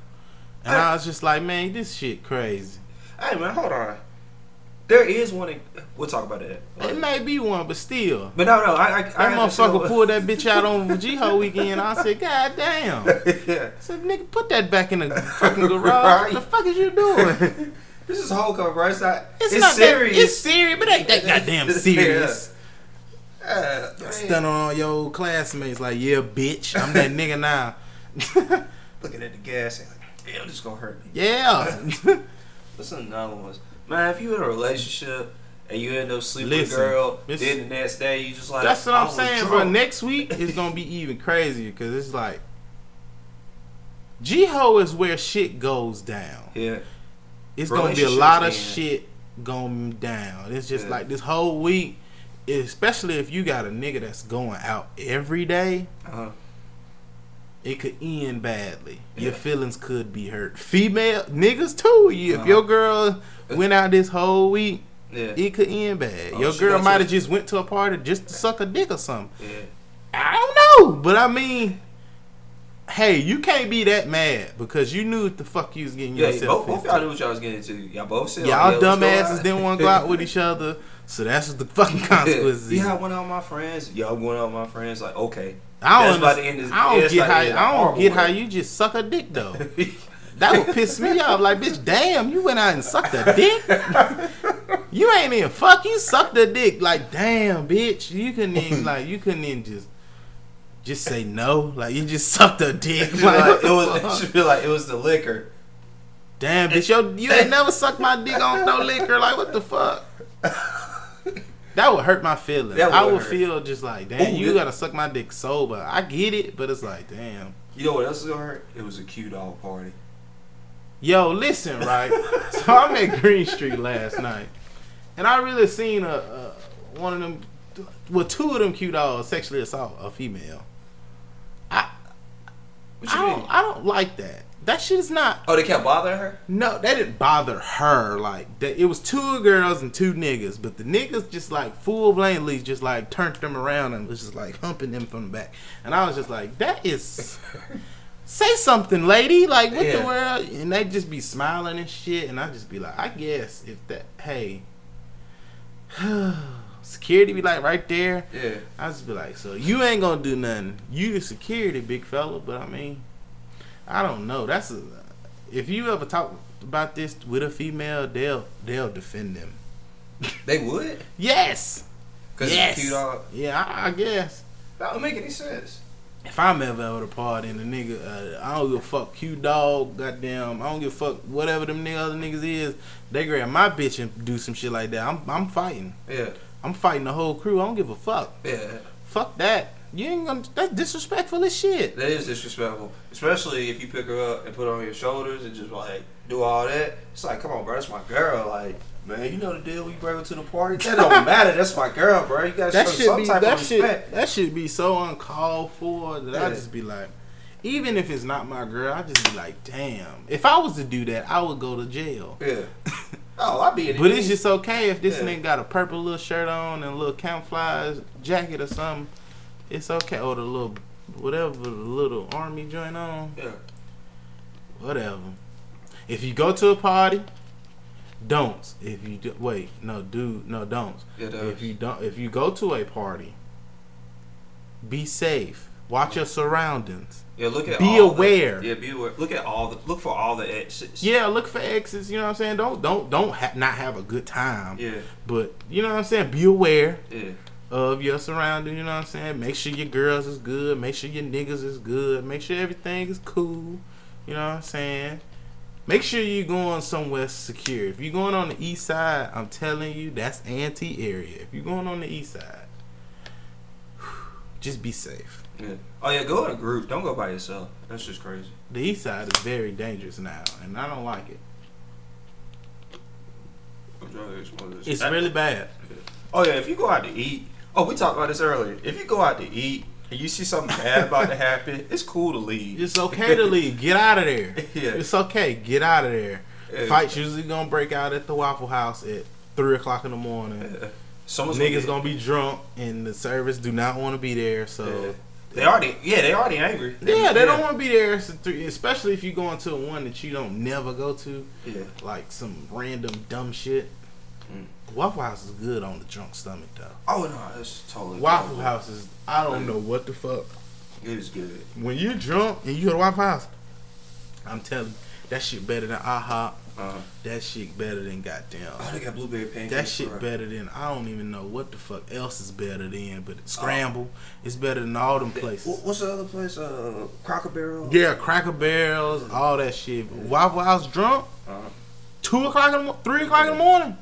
and I was just like, man, this shit crazy. Hey man, hold on. There is one. We'll talk about that. It may be one, but still, But no, no. I, I, that I motherfucker pulled that bitch out on G-Ho weekend. I said, God damn. yeah. I said, nigga, put that back in the fucking garage. Right. What the fuck is you doing? This is homecoming, bro. It's not. It's, It's, not serious. That, it's serious, but ain't that goddamn serious. Uh, yeah, man. Stun on all your old classmates like, yeah, bitch, I'm that nigga now. Looking at the gas and like, damn, this gonna hurt me. yeah. What's another one? Man, if you in a relationship and you end up sleeping with a girl, this- then the next day you just like That's what I'm saying, drunk. bro. Next week is gonna be even crazier because it's like G Ho is where shit goes down. Yeah, It's gonna be a lot of shit going down. It's just Yeah. like this whole week, especially if you got a nigga that's going out every day. uh-huh. It could end badly. Your feelings could be hurt. Female niggas too. You, If Uh-huh. your girl went out this whole week, yeah, it could end bad. Oh, your girl might have just went to a party just to suck a dick or something. yeah. I don't know, but I mean, hey, you can't be that mad because you knew what the fuck you was getting Yeah, yourself both, both into. y'all knew what y'all was getting into. Y'all both said, Y'all like, yeah, dumbasses didn't want to go out with each other, so that's what the fucking consequences. yeah, I went out with my friends. Y'all going out with my friends. Like, okay. I don't, about to understand- end this- I don't get how I don't get how you just suck a dick though. That would piss me off. Like, bitch, damn, you went out and sucked a dick. You ain't even fuck. You sucked a dick. Like, damn, bitch, you couldn't even like you couldn't even just just say no. Like, you just sucked a dick. Like, it was. It should be like it was the liquor. damn, bitch, yo, you ain't never sucked my dick on no liquor. Like, what the fuck? That would hurt my feelings. That I would would hurt. feel just like, damn, Ooh, you gotta suck my dick sober. I get it, but it's like, damn. You know what else is gonna hurt? It was a Q dog party. Yo, listen, right? so I'm at Green Street last night, and I really seen a, a one of them, well, two of them Q dogs sexually assault a female. I What you I mean? don't I don't like that. That shit is not. Oh, they kept bothering her. No, that didn't bother her. Like that, it was two girls and two niggas, but the niggas just like full blatantly just like turned them around and was just like humping them from the back, and I was just like, that is. Say something, lady. Like what Yeah. the world? And they just be smiling and shit, and I just be like, I guess if that, hey, security be like right there. Yeah. I just be like, so you ain't gonna do nothing. You the security, big fella. But I mean, I don't know. That's a, if you ever talk about this with a female, they'll they'll defend them. They would. Yes. Cause yes. Q dog. Yeah, I, I guess. That don't make any sense. If I'm ever at a party and a nigga, uh, I don't give a fuck, Q dog, goddamn, I don't give a fuck, whatever them nigga, other niggas is, they grab my bitch and do some shit like that. I'm I'm fighting. Yeah. I'm fighting the whole crew. I don't give a fuck. Yeah. Fuck that. You ain't gonna. That's disrespectful as shit. That is disrespectful, especially if you pick her up and put her on your shoulders and just like do all that. It's like, come on, bro, that's my girl. Like, man, you know the deal. We bring her to the party. That don't matter. That's my girl, bro. You gotta that show should some be type that of should respect. that should be so uncalled for that I Yeah. just be like, even if it's not my girl, I just be like, damn. If I was to do that, I would go to jail. Yeah. Oh, I'd be in. But it's just okay if this Yeah. nigga got a purple little shirt on and a little camouflage jacket or something. It's okay. Or the little whatever the little army joint on. Yeah. Whatever. If you go to a party, don't. If you do, wait, no, do no, don't. Yeah, does. If you don't, if you go to a party, be safe. Watch your surroundings. Yeah, look at Be all the- aware. yeah, be aware. Look at all the look for all the exits. Yeah, look for exits. You know what I'm saying? Don't don't don't ha- not have a good time. Yeah. But you know what I'm saying? Be aware Yeah. Of your surroundings. You know what I'm saying? Make sure your girls is good. Make sure your niggas is good. Make sure everything is cool. You know what I'm saying? Make sure you're going somewhere secure. If you're going on the east side, I'm telling you, that's anti area. If you're going on the east side, just be safe. Yeah. Oh yeah, go in a group. Don't go by yourself. That's just crazy. The east side is very dangerous now, and I don't like it. It's really bad. Oh yeah, if you go out to eat. Oh, we talked about this earlier. If you go out to eat and you see something bad about to happen, it's cool to leave. It's okay to leave. Get out of there. Yeah. It's okay. Get out of there. Yeah. Fights usually gonna break out at the Waffle House at three o'clock in the morning. Yeah. Someone's Niggas get- gonna be drunk and the service do not want to be there. So Yeah. They already, yeah, they already angry. yeah, they don't want to be there, especially if you go into one that you don't never go to, Yeah, like some random dumb shit. Mm. Waffle House is good on the drunk stomach though. Oh no, it's totally Waffle House is I don't know what the fuck. It is good. When you're drunk and you go to Waffle House, I'm telling you, that shit better than AHA. Uh-huh. That shit better than goddamn. oh, they got blueberry pancakes. That shit better than I don't even know what the fuck else is better than, but scramble is better than all them places. What's the other place? Uh, Cracker Barrel. Yeah, Cracker Barrels, all that shit. Waffle House drunk, Uh-huh. two o'clock in the mo- three o'clock in the morning.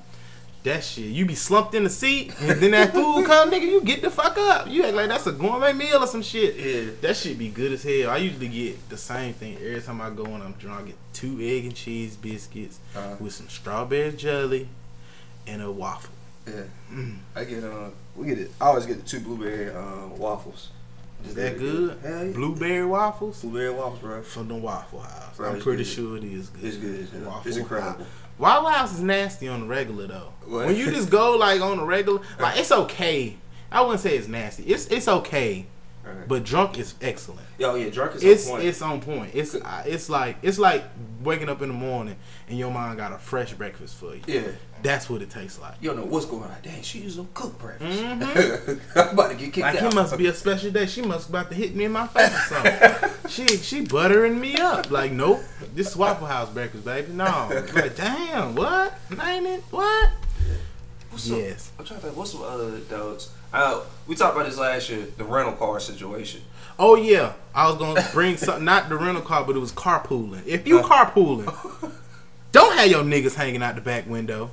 That shit, you be slumped in the seat, and then that food come, nigga, you get the fuck up. You act like that's a gourmet meal or some shit. yeah. That shit be good as hell. I usually get the same thing every time I go and I'm drunk. I get two egg and cheese biscuits Uh, with some strawberry jelly and a waffle. yeah. Mm. I get uh, we get it. I always get the two blueberry uh, waffles. Is that good? Yeah. Blueberry waffles Blueberry waffles, bro. from the Waffle House. Bro, I'm pretty good. sure it is good. It's good. Yeah. Waffle It's incredible. Waffle House is nasty on the regular though. What? When you just go like on the regular, like it's okay. I wouldn't say it's nasty. It's it's okay, Alright. but drunk is excellent. Yo, yeah, drunk is It's on point. it's on point. It's uh, it's like it's like waking up in the morning and your mom got a fresh breakfast for you. yeah. That's what it tastes like. You don't know what's going on. Dang, she used to cook breakfast. Mhm. I'm about to get kicked Like out. it must be a special day. She must about to hit me in my face or something. she she buttering me up. Like nope, this is Waffle House breakfast, baby. No, like damn, what? Name it? What? What's up? Yes. I'm trying to think. What's some other dogs? Uh, we talked about this last year. The rental car situation. Oh yeah, I was gonna bring something. Not the rental car, but it was carpooling. If you carpooling, don't have your niggas hanging out the back window.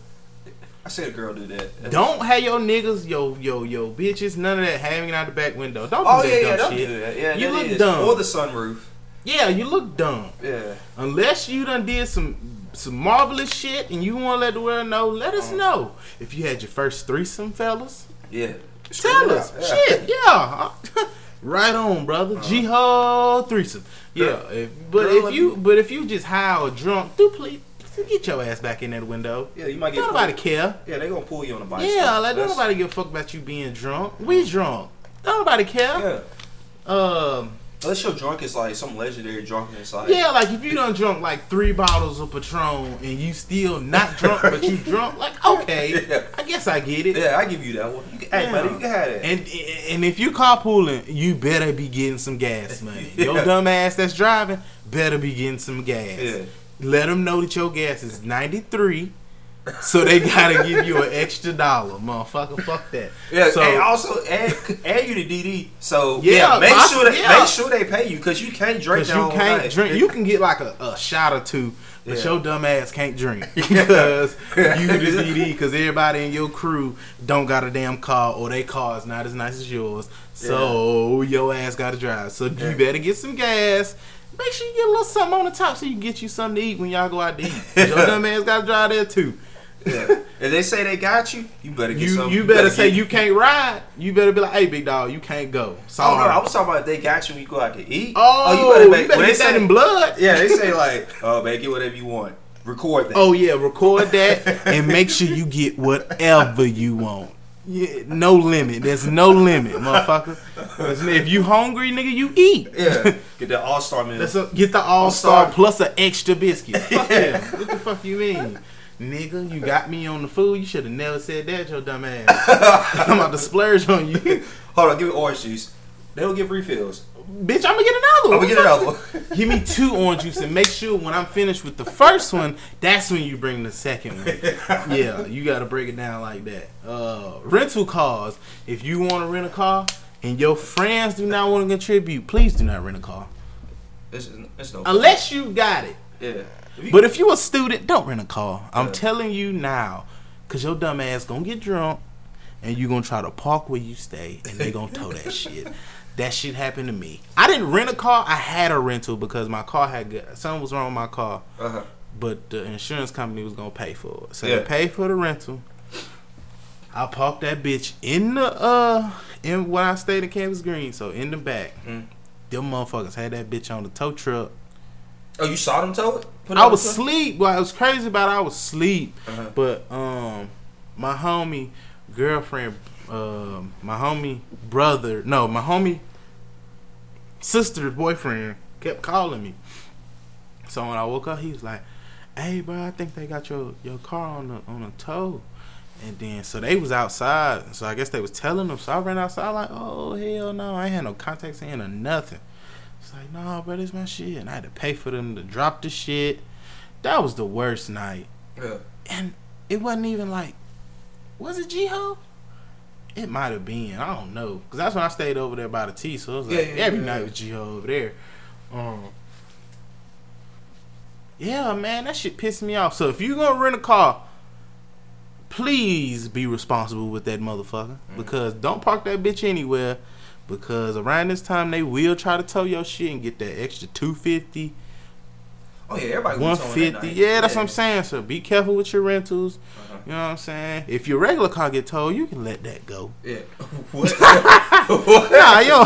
I said a girl do that. Don't have your niggas, yo, yo, yo, bitches, none of that hanging out the back window. Don't Oh do yeah, that yeah, dumb don't shit. do that. Yeah, You that look is. dumb. Or the sunroof. Yeah, you look dumb. Yeah. Unless you done did some some marvelous shit and you want to let the world know, let us Uh-huh. know. If you had your first threesome, fellas, Yeah. tell us. Yeah. Shit, yeah. right on, brother. Jihad threesome. Yeah, Girl- if, but girl, if you me- but if you just high or drunk, do please get your ass back in that window. Yeah, you might get. Don't nobody care. Yeah, they gonna pull you on the bike. Yeah, like don't nobody give a fuck about you being drunk. We drunk. Don't nobody care. Yeah. Um. Unless you're drunk, it's like some legendary drunkenness. Like, Yeah, like if you done drunk like three bottles of Patron and you still not drunk, but you drunk, like okay, Yeah. I guess I get it. Yeah, I give you that one. You can, hey, buddy, you can have that. And and if you carpooling, you better be getting some gas money. Your Yeah. dumb ass that's driving better be getting some gas. Yeah. Let them know that your gas is ninety three, so they gotta give you an extra dollar, motherfucker. Fuck that. Yeah, So and also add, add you to DD. So Yeah, yeah, make poss- sure that yeah. make sure they pay you because you can't drink. You can't drink. You can get like a, a shot or two, but Yeah. your dumb ass can't drink because you the DD. Because everybody in your crew don't got a damn car, or their car is not as nice as yours. So your ass got to drive. So you better get some gas. Make sure you get a little something on the top so you can get you something to eat when y'all go out to eat. your dumb ass got to drive there too. Yeah. If they say they got you, you better get You some. you better say get- you can't ride. You better be like, hey, big dog, you can't go. Sorry. Oh no, I was talking about they got you when you go out to eat. Oh, oh you better, make, you better when they get that say, in blood. Yeah, they say like, oh man, get whatever you want. Record that. Oh yeah, record that and make sure you get whatever you want. Yeah, no limit. There's no limit, motherfucker. If you hungry, nigga, you eat. yeah. Get that all star meal. Uh, get the all star plus an extra biscuit. Fuck yeah. What the fuck you mean? Nigga, you got me on the food. You should have never said that, your dumb ass. I'm about to splurge on you. Hold on, give me orange juice. They don't give refills. Bitch, I'm gonna get another I'm one. gonna get another one. Give me two orange juice and make sure when I'm finished with the first one, that's when you bring the second one. yeah, you got to break it down like that. Uh, rental cars. If you want to rent a car and your friends do not want to contribute, please do not rent a car It's, it's no. unless you got it. yeah. If But if you a student, don't rent a car. I'm Yeah. telling you now, cause your dumb ass gonna get drunk and you gonna try to park where you stay and they gonna tow that shit. That shit happened to me. I didn't rent a car. I had a rental because my car had got, something was wrong with my car, uh-huh. but the insurance company was gonna pay for it. So Yeah. they paid for the rental. I parked that bitch in the uh in when I stayed in Campus Green, so in the back. Mm. Them motherfuckers had that bitch on the tow truck. Oh, you saw them tow it? Put I was asleep. What I was crazy about it, I was asleep. Uh-huh. But um, my homie girlfriend, um, my homie brother, no, my homie sister's boyfriend kept calling me. So when I woke up, he was like, "Hey, bro, I think they got your your car on the on a tow." And then so they was outside. So I guess they was telling them. So I ran outside like, "Oh hell no, I ain't had no contacts in or nothing." It's like, "No, bro, this my shit." And I had to pay for them to drop the shit. That was the worst night Yeah. and it wasn't even like, was it G-Ho? It might have been. I don't know. Because that's when I stayed over there by the T. So it was like Yeah, yeah, every yeah, night with was over there. Um, yeah, man, that shit pissed me off. So if you're going to rent a car, please be responsible with that motherfucker. Mm-hmm. Because don't park that bitch anywhere. Because around this time, they will try to tow your shit and get that extra 250 Oh yeah, everybody. that 150 night. yeah that's what i'm saying so be careful with your rentals Uh-huh. you know what i'm saying if your regular car get towed you can let that go Yeah. what? what? nah yo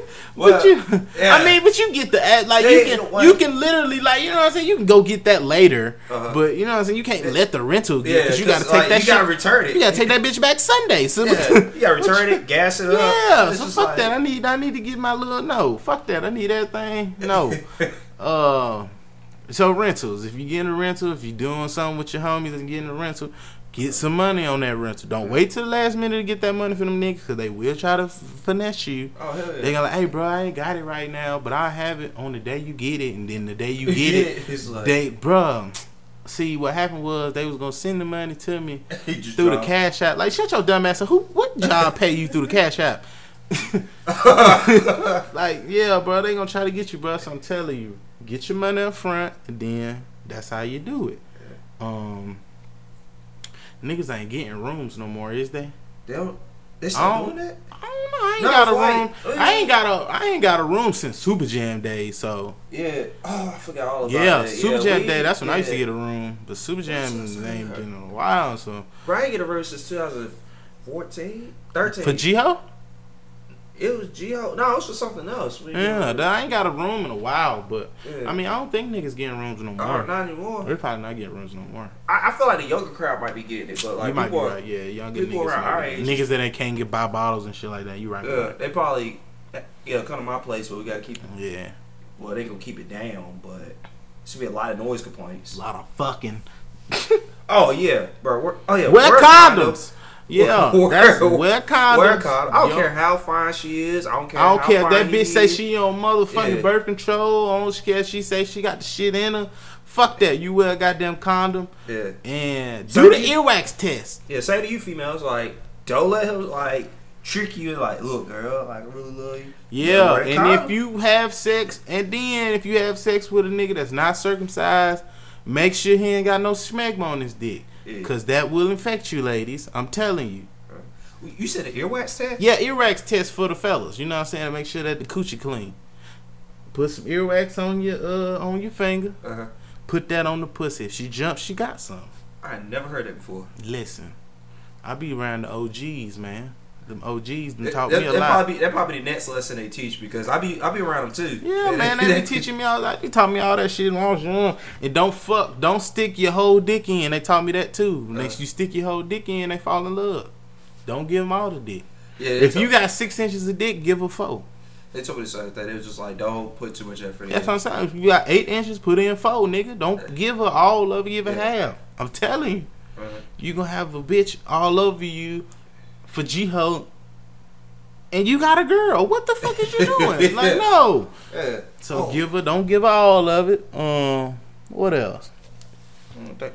Well, but you yeah. i mean but you get the ad- like Yeah, you can you can literally like you know what i'm saying you can go get that later Uh-huh. but you know what i'm saying you can't let the rental get Yeah, because you gotta take like, that you shit gotta return it. you gotta take that bitch back sunday so Yeah, you gotta return it, gas it up. yeah, so fuck like- that. I need I need to get my little no. Fuck that. I need everything. No. uh so rentals. If you getting a rental, if you're doing something with your homies and getting a rental, get some money on that rental. Don't wait till the last minute to get that money from them niggas because they will try to f- finesse you. Oh hell yeah. They gonna like, hey bro, I ain't got it right now, but I have it on the day you get it, and then the day you get it, Yeah, it's like- they, bruh. See what happened was they was gonna send the money to me through the cash app. Like, shut your dumb ass up. Who, what job pay you through the cash app? like, yeah, bro, they gonna try to get you, bro. So I'm telling you, get your money up front, and then that's how you do it. Um, niggas ain't getting rooms no more, is they? They don't. They still doing that? I don't know. I ain't No, got a like, room. I ain't got a I ain't got a room since Super Jam days. So Yeah. Oh, I forgot all about yeah, that. Super yeah, Super Jam we- day. That's when I used to get a room. But Super Jam ain't been in a while. So Bro, I ain't get a room since 2014, 13. for G-Ho, it was G-Ho. No, it was for something else. We- yeah, I ain't got a room in a while. But Yeah. I mean, I don't think niggas getting rooms no Oh, more. not anymore. They're probably not getting rooms no more. I, I feel like the younger crowd might be getting it, but like you might be people, are- right. Yeah, younger people niggas, around our age- niggas that ain't can't get buy bottles and shit like that. You right? yeah, they probably yeah come to my place, but we gotta keep. it. Yeah, Well, they gonna keep it down, but gonna be a lot of noise complaints. a lot of fucking. Oh yeah, bro. Wear, oh yeah, Wear condoms. Yeah, Wear- that's wear condoms. Wear condoms. I don't Yo. care how fine she is. I don't care. I don't care if that bitch say is. she on motherfucking Yeah. birth control. I don't care if she say she got the shit in her. Fuck that. You wear a goddamn condom Yeah, and So do the you- earwax test. yeah. Say to you females, like, don't let him like trick you. Like, look, girl, like I really love you. Yeah, a and condom. if you have sex, and then if you have sex with a nigga that's not circumcised, make sure he ain't got no smegma on his dick. Yeah. Cause that will infect you, ladies. I'm telling you. You said an earwax test? Yeah, earwax test for the fellas. You know what I'm saying? To make sure that the coochie clean. Put some earwax on your uh on your finger. Uh-huh. Put that on the pussy. If she jumps, she got some. I never heard that before. Listen, I be around the OGs, man. Them OGs That, taught that, me a that lot. probably that probably the next lesson they teach because I be I be around them too. Yeah, man, they be teaching me all that. They taught me all that shit when I was young. And don't fuck, don't stick your whole dick in. They taught me that too. When they- Uh. you stick your whole dick in, they fall in love. Don't give them all the dick. Yeah, If you got six inches of dick, give a four. they told me the same thing. It was just like don't put too much effort in. That's what I'm saying. If you got eight inches, put in four, nigga. Don't give her all of it, give her Yeah. half. I'm telling you. Uh-huh. You gonna have a bitch all over you for G-Ho and you got a girl. What the fuck is you doing? Like, no. Yeah. So Oh. give her, don't give her all of it. Um, what else? Mm, Don't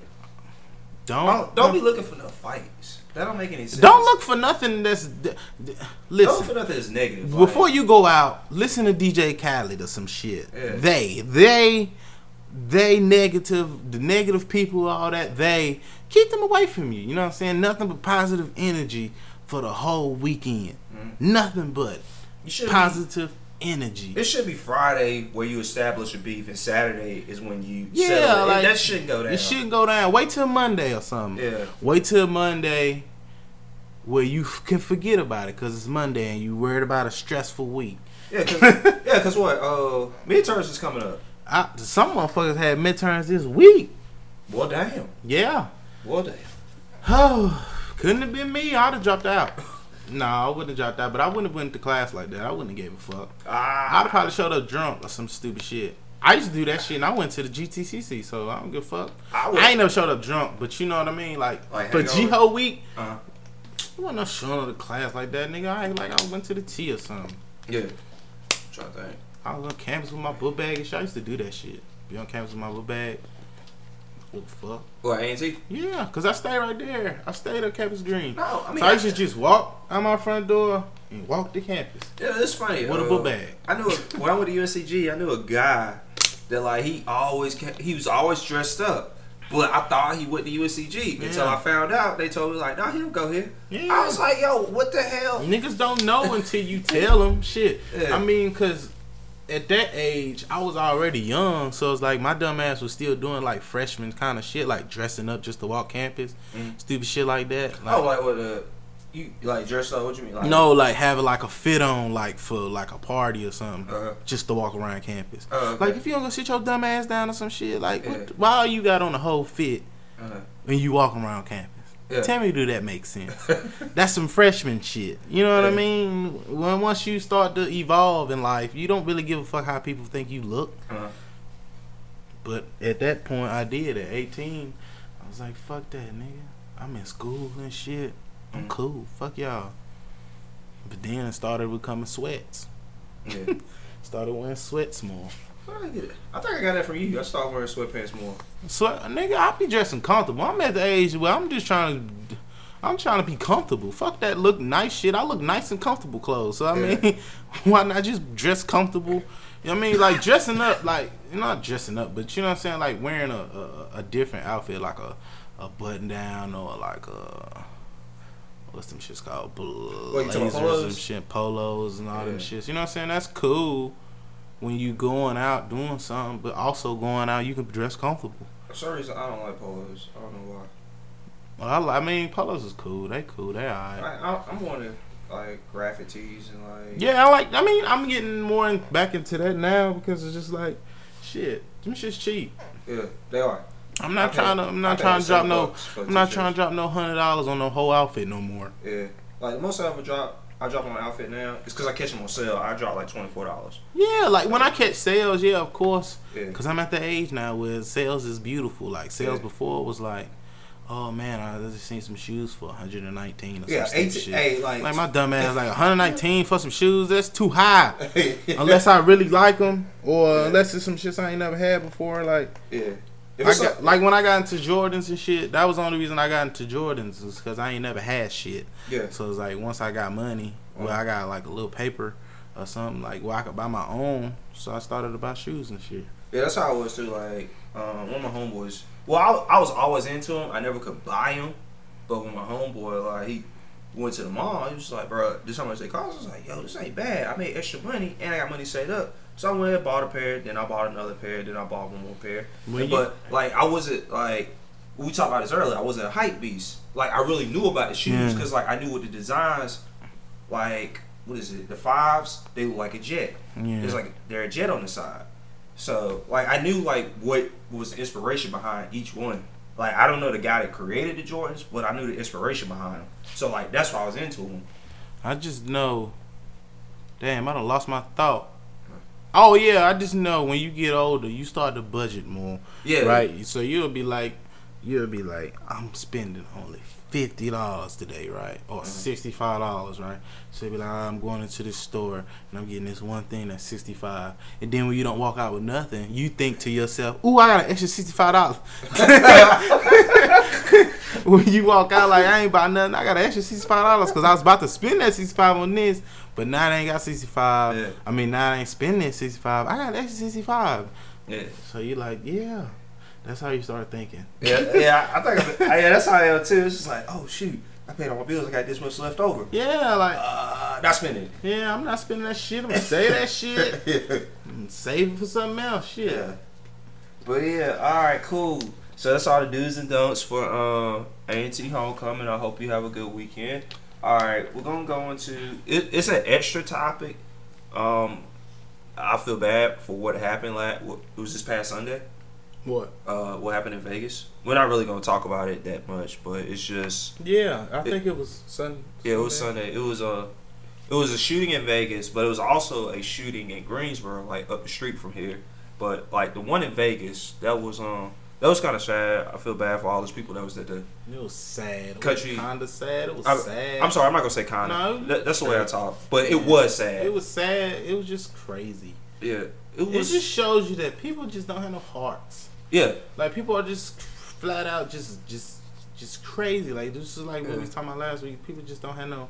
Don't, don't be looking for no fights. That don't make any sense. don't look for nothing that's. d- d- Don't look for nothing that's negative. like- before you go out, listen to DJ Khaled or some shit. Yeah. They, they, they negative, the negative people, all that. They keep them away from you. You know what I'm saying? Nothing but positive energy for the whole weekend. Mhm. Nothing but positive energy. It should be Friday where you establish a beef, and Saturday is when you Yeah, like, that shouldn't go down. It shouldn't go down. Wait till Monday or something. Yeah. Wait till Monday where you f- can forget about it because it's Monday and you worried about a stressful week. Yeah, cause, yeah, cause what? Uh, midterms is coming up. I, some motherfuckers had midterms this week. Well, damn. Yeah. Well, damn. Oh, couldn't have been me. I'd have dropped out. No, I wouldn't have dropped out, but I wouldn't have went to class like that. I wouldn't have gave a fuck. I'd Ah, have probably showed up drunk or some stupid shit. I used to do that shit and I went to the GTCC, so I don't give a fuck. I I, ain't never showed up drunk, but you know what I mean? Like, Like, for hangover? G Ho week, uh, I wasn't no showing up to class like that, nigga. I ain't like I went to the T or something. yeah. Trying to think. I was on campus with my book bag and shit. I used to do that shit. Be on campus with my book bag. What the fuck? What, A&T? Yeah, cause I stay right there. I stayed at Campus Green. No, I mean, so I used to just walk out my front door and walk to campus yeah, it's funny. with a uh, book bag. I knew a, when I went to UNCG, I knew a guy that like he always kept, he was always dressed up. But I thought he went to UNCG until I found out. They told me like, no, he don't go here. Yeah. I was like, yo, what the hell? Niggas don't know until you tell them shit. Yeah. I mean, cause at that age, I was already young, so it's like my dumb ass was still doing like freshman kind of shit, like dressing up just to walk campus, Mhm. stupid shit like that. Like, Oh, like what? Uh, you like dressed up? What you mean? Like, no, like having like a fit on, like for like a party or something, Uh-huh. just to walk around campus. Oh, okay. Like if you don't go sit your dumb ass down or some shit, like Yeah. what, why you got on the whole fit Uh-huh. when you walk around campus? Yeah. Tell me, do that make sense? That's some freshman shit. You know what I mean? When once you start to evolve in life, you don't really give a fuck how people think you look. Uh-huh. But at that point, I did. At 18, I was like, fuck that, nigga. I'm in school and shit. I'm Mhm. cool. Fuck y'all. But then it started becoming sweats. Yeah. Started wearing sweats more. Where did I get it? I think I got that from you. I started wearing sweatpants more. So nigga, I be dressing comfortable. I'm at the age where I'm just trying to I'm trying to be comfortable. Fuck that look nice shit. I look nice and comfortable clothes. So I Yeah. mean, why not just dress comfortable? You know what I mean? Like dressing up like not dressing up, but you know what I'm saying, like wearing a a, a different outfit like a a button down or like a what's them shits called? What, you talking Blazers polos? and shit, polos and all them Yeah. shits. You know what I'm saying? That's cool when you going out doing something, but also going out you can dress comfortable. For some reason, I don't like polos. I don't know why. Well, I, I mean, polos is cool. They cool. They alright. I, I, I'm more into like graphic tees and like Yeah, I like. I mean, I'm getting more in, back into that now because it's just like, shit, them shit's cheap. yeah they are. I'm not I trying to. I'm not pay trying to drop no. I'm not trying to drop no hundred dollars on the whole outfit no more. Yeah, like most of them drop. I drop on my outfit now. It's because I catch them on sale. I drop like twenty four dollars. Yeah, like when I catch sales, yeah, of course, Yeah. because I'm at the age now where sales is beautiful. Like sales Yeah. before was like, oh man, I just seen some shoes for 119 or Yeah, some eighteen. shit. Hey, like, Like my dumb ass, like 119 for some shoes. That's too high. unless I really like them, or Yeah. unless it's some shits I ain't never had before. Like yeah. Got, like when I got into Jordans and shit, that was the only reason I got into Jordans was because I ain't never had shit. yeah, So it's like once I got money, well, I got like a little paper or something like where I could buy my own. So I started to buy shoes and shit. yeah, that's how I was too. Like, um, one of my homeboys. Well, I, I was always into them. I never could buy them, but when my homeboy like he went to the mall, he was like, "Bro, this how much they cost?" I was like, "Yo, this ain't bad. I made extra money and I got money saved up." So I went and bought a pair. Then I bought another pair. Then I bought one more pair. When you- but like, I wasn't like we talked about this earlier. I wasn't a hype beast. Like, I really knew about the shoes Yeah. because like I knew what the designs. Like, what is it? The fives. They look like a jet. Yeah. There's like they're a jet on the side. So like I knew like what was the inspiration behind each one. Like I don't know the guy that created the Jordans, but I knew the inspiration behind them. So like that's why I was into them. I just know. Damn, I done lost my thought. Oh yeah, I just know when you get older, you start to budget more. Yeah. Right. So you'll be like, you'll be like, I'm spending only fifty dollars today, right, or mm-hmm. sixty five dollars, right. So you'll be like, I'm going into this store and I'm getting this one thing that's sixty five, and then when you don't walk out with nothing, you think to yourself, Ooh, I got an extra sixty five dollars. when you walk out like I ain't buy nothing, I got an extra sixty five dollars because I was about to spend that sixty five on this, but now I ain't got sixty five. Yeah. I mean now I ain't spending sixty five. I got an extra sixty five. Yeah. So you like, yeah, that's how you start thinking. Yeah, yeah. I think it- yeah, that's how I am too. It's just like, oh shoot, I paid all my bills. I got this much left over. Yeah, like Uh, not spending. yeah, I'm not spending that shit. I'm gonna save that shit. yeah. Save it for something else. Shit. Yeah. But yeah, all right, cool. So that's all the do's and don'ts for uh, A&T homecoming. I hope you have a good weekend. All right, we're gonna go into it, it's an extra topic. Um, I feel bad for what happened. Last what, it was this past Sunday. What? Uh, what happened in Vegas? We're not really gonna talk about it that much, but it's just Yeah, I think it was Sun. yeah, it was Sunday. It was a it was a shooting in Vegas, but it was also a shooting in Greensboro, like up the street from here. But like the one in Vegas, that was um that was kind of sad. I feel bad for all those people that was at the. It was sad. It Country- kind of sad. It was I, sad. I'm sorry, I'm not gonna say kind No. That, that's the way I talk. But it was sad. It was sad. It was just crazy. yeah, it was. It just shows you that people just don't have no hearts. yeah, Like people are just flat out just just just crazy. Like this is like what we was talking about last week. People just don't have no